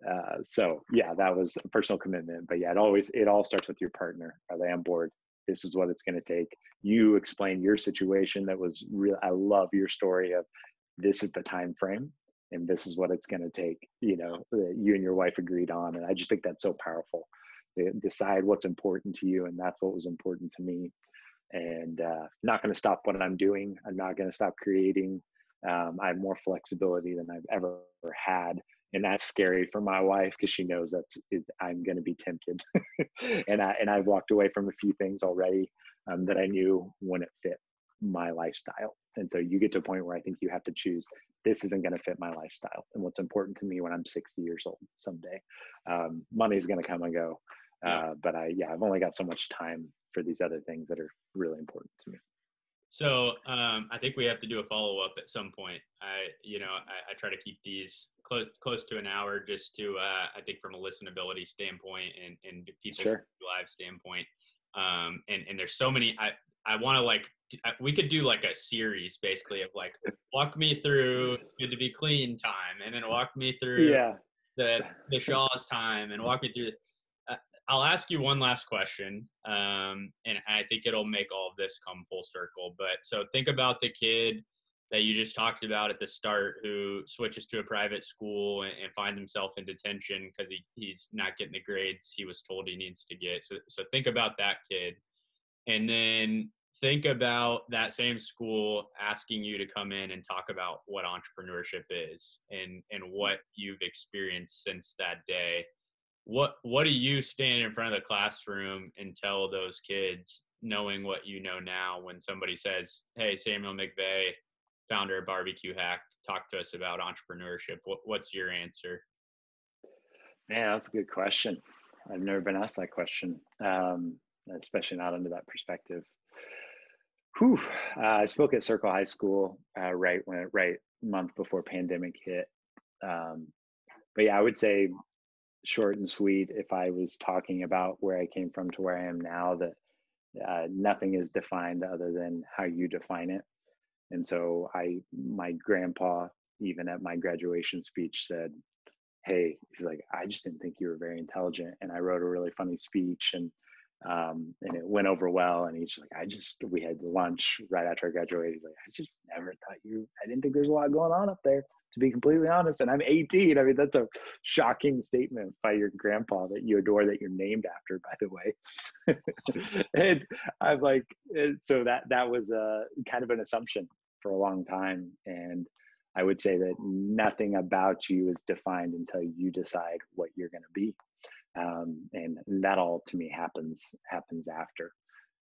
Speaker 1: Uh, so yeah, that was a personal commitment. But yeah, it always it all starts with your partner. Are they on board? This is what it's going to take. You explain your situation. That was real. I love your story of this is the time frame and this is what it's going to take. You know, that you and your wife agreed on, and I just think that's so powerful. Decide what's important to you, and that's what was important to me and uh, not going to stop what I'm doing. I'm not going to stop creating. Um, I have more flexibility than I've ever had, and that's scary for my wife because she knows that I'm going to be tempted, and I and I've walked away from a few things already um, that I knew wouldn't fit my lifestyle. And so you get to a point where I think you have to choose this isn't going to fit my lifestyle and what's important to me when I'm 60 years old someday. Um, money's going to come and go. Uh, but I, yeah, I've only got so much time for these other things that are really important to me.
Speaker 2: So um, I think we have to do a follow up at some point. I, you know, I, I, try to keep these close close to an hour, just to uh, I think from a listenability standpoint and and people
Speaker 1: sure.
Speaker 2: live standpoint. Um, and and there's so many. I I want to like we could do like a series basically of like walk me through good to be clean time, and then walk me through
Speaker 1: yeah
Speaker 2: the the Shaw's time, and walk me through I'll ask you one last question, um, and I think it'll make all of this come full circle. But so think about the kid that you just talked about at the start who switches to a private school and, and finds himself in detention because he, he's not getting the grades he was told he needs to get. So, so think about that kid. And then think about that same school asking you to come in and talk about what entrepreneurship is and and what you've experienced since that day what what do you stand in front of the classroom and tell those kids knowing what you know now when somebody says hey samuel mcvay founder of barbecue hack talk to us about entrepreneurship what, what's your answer
Speaker 1: yeah that's a good question i've never been asked that question um, especially not under that perspective Whew. Uh, I spoke at Circle High School uh, right when right month before pandemic hit. Um, but yeah, I would say short and sweet. If I was talking about where I came from to where I am now, that uh, nothing is defined other than how you define it. And so I, my grandpa, even at my graduation speech, said, "Hey, he's like, I just didn't think you were very intelligent." And I wrote a really funny speech and um, and it went over well. And he's like, I just, we had lunch right after I graduated. He's like, I just never thought you, I didn't think there's a lot going on up there, to be completely honest. And I'm 18. I mean, that's a shocking statement by your grandpa that you adore that you're named after, by the way. and I'm like, so that, that was a kind of an assumption for a long time. And I would say that nothing about you is defined until you decide what you're going to be um, and that all to me happens happens after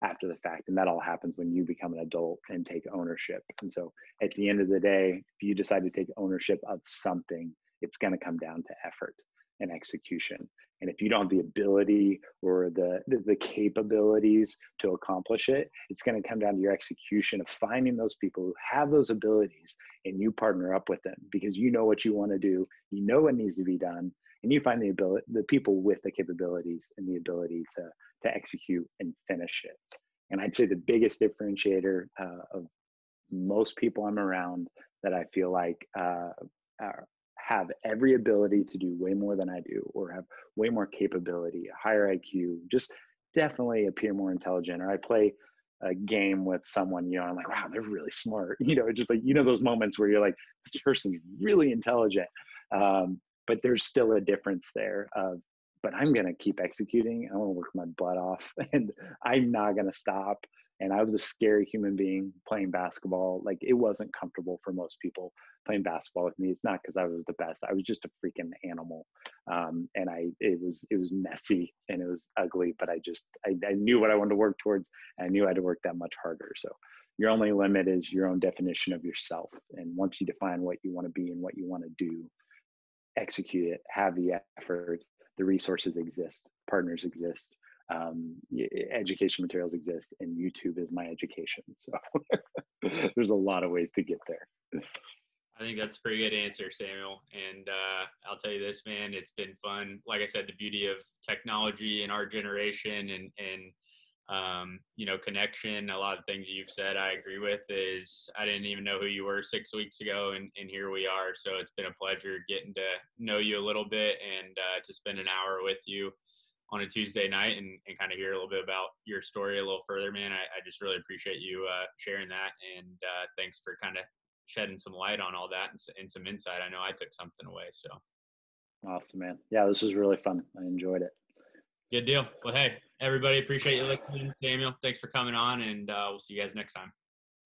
Speaker 1: after the fact and that all happens when you become an adult and take ownership. And so at the end of the day if you decide to take ownership of something it's going to come down to effort and execution. And if you don't have the ability or the the, capabilities to accomplish it it's going to come down to your execution of finding those people who have those abilities and you partner up with them because you know what you want to do you know what needs to be done and you find the ability the people with the capabilities and the ability to to execute and finish it and i'd say the biggest differentiator uh, of most people i'm around that i feel like uh, have every ability to do way more than i do or have way more capability a higher iq just definitely appear more intelligent or i play a game with someone, you know, I'm like, wow, they're really smart. You know, just like, you know, those moments where you're like, this person's really intelligent. Um, but there's still a difference there of but i'm going to keep executing i'm going to work my butt off and i'm not going to stop. And i was a scary human being playing basketball like it wasn't comfortable for most people playing basketball with me. It's not because i was the best i was just a freaking animal um, and i it was it was messy and it was ugly but i just I, I knew what i wanted to work towards and i knew i had to work that much harder. So your only limit is your own definition of yourself and once you define what you want to be and what you want to do execute it, have the effort, the resources exist, partners exist, um, education materials exist, and YouTube is my education. So there's a lot of ways to get there.
Speaker 2: I think that's a pretty good answer, Samuel. And uh, I'll tell you this, man, it's been fun. Like I said, the beauty of technology in our generation and and um, you know, connection. A lot of things you've said I agree with is I didn't even know who you were six weeks ago, and, and here we are. So it's been a pleasure getting to know you a little bit and uh, to spend an hour with you on a Tuesday night and, and kind of hear a little bit about your story a little further, man. I, I just really appreciate you uh, sharing that. And uh, thanks for kind of shedding some light on all that and, and some insight. I know I took something away. So
Speaker 1: awesome, man. Yeah, this was really fun. I enjoyed it.
Speaker 2: Good deal. Well, hey, everybody, appreciate you listening. Samuel, thanks for coming on, and uh, we'll see you guys next time.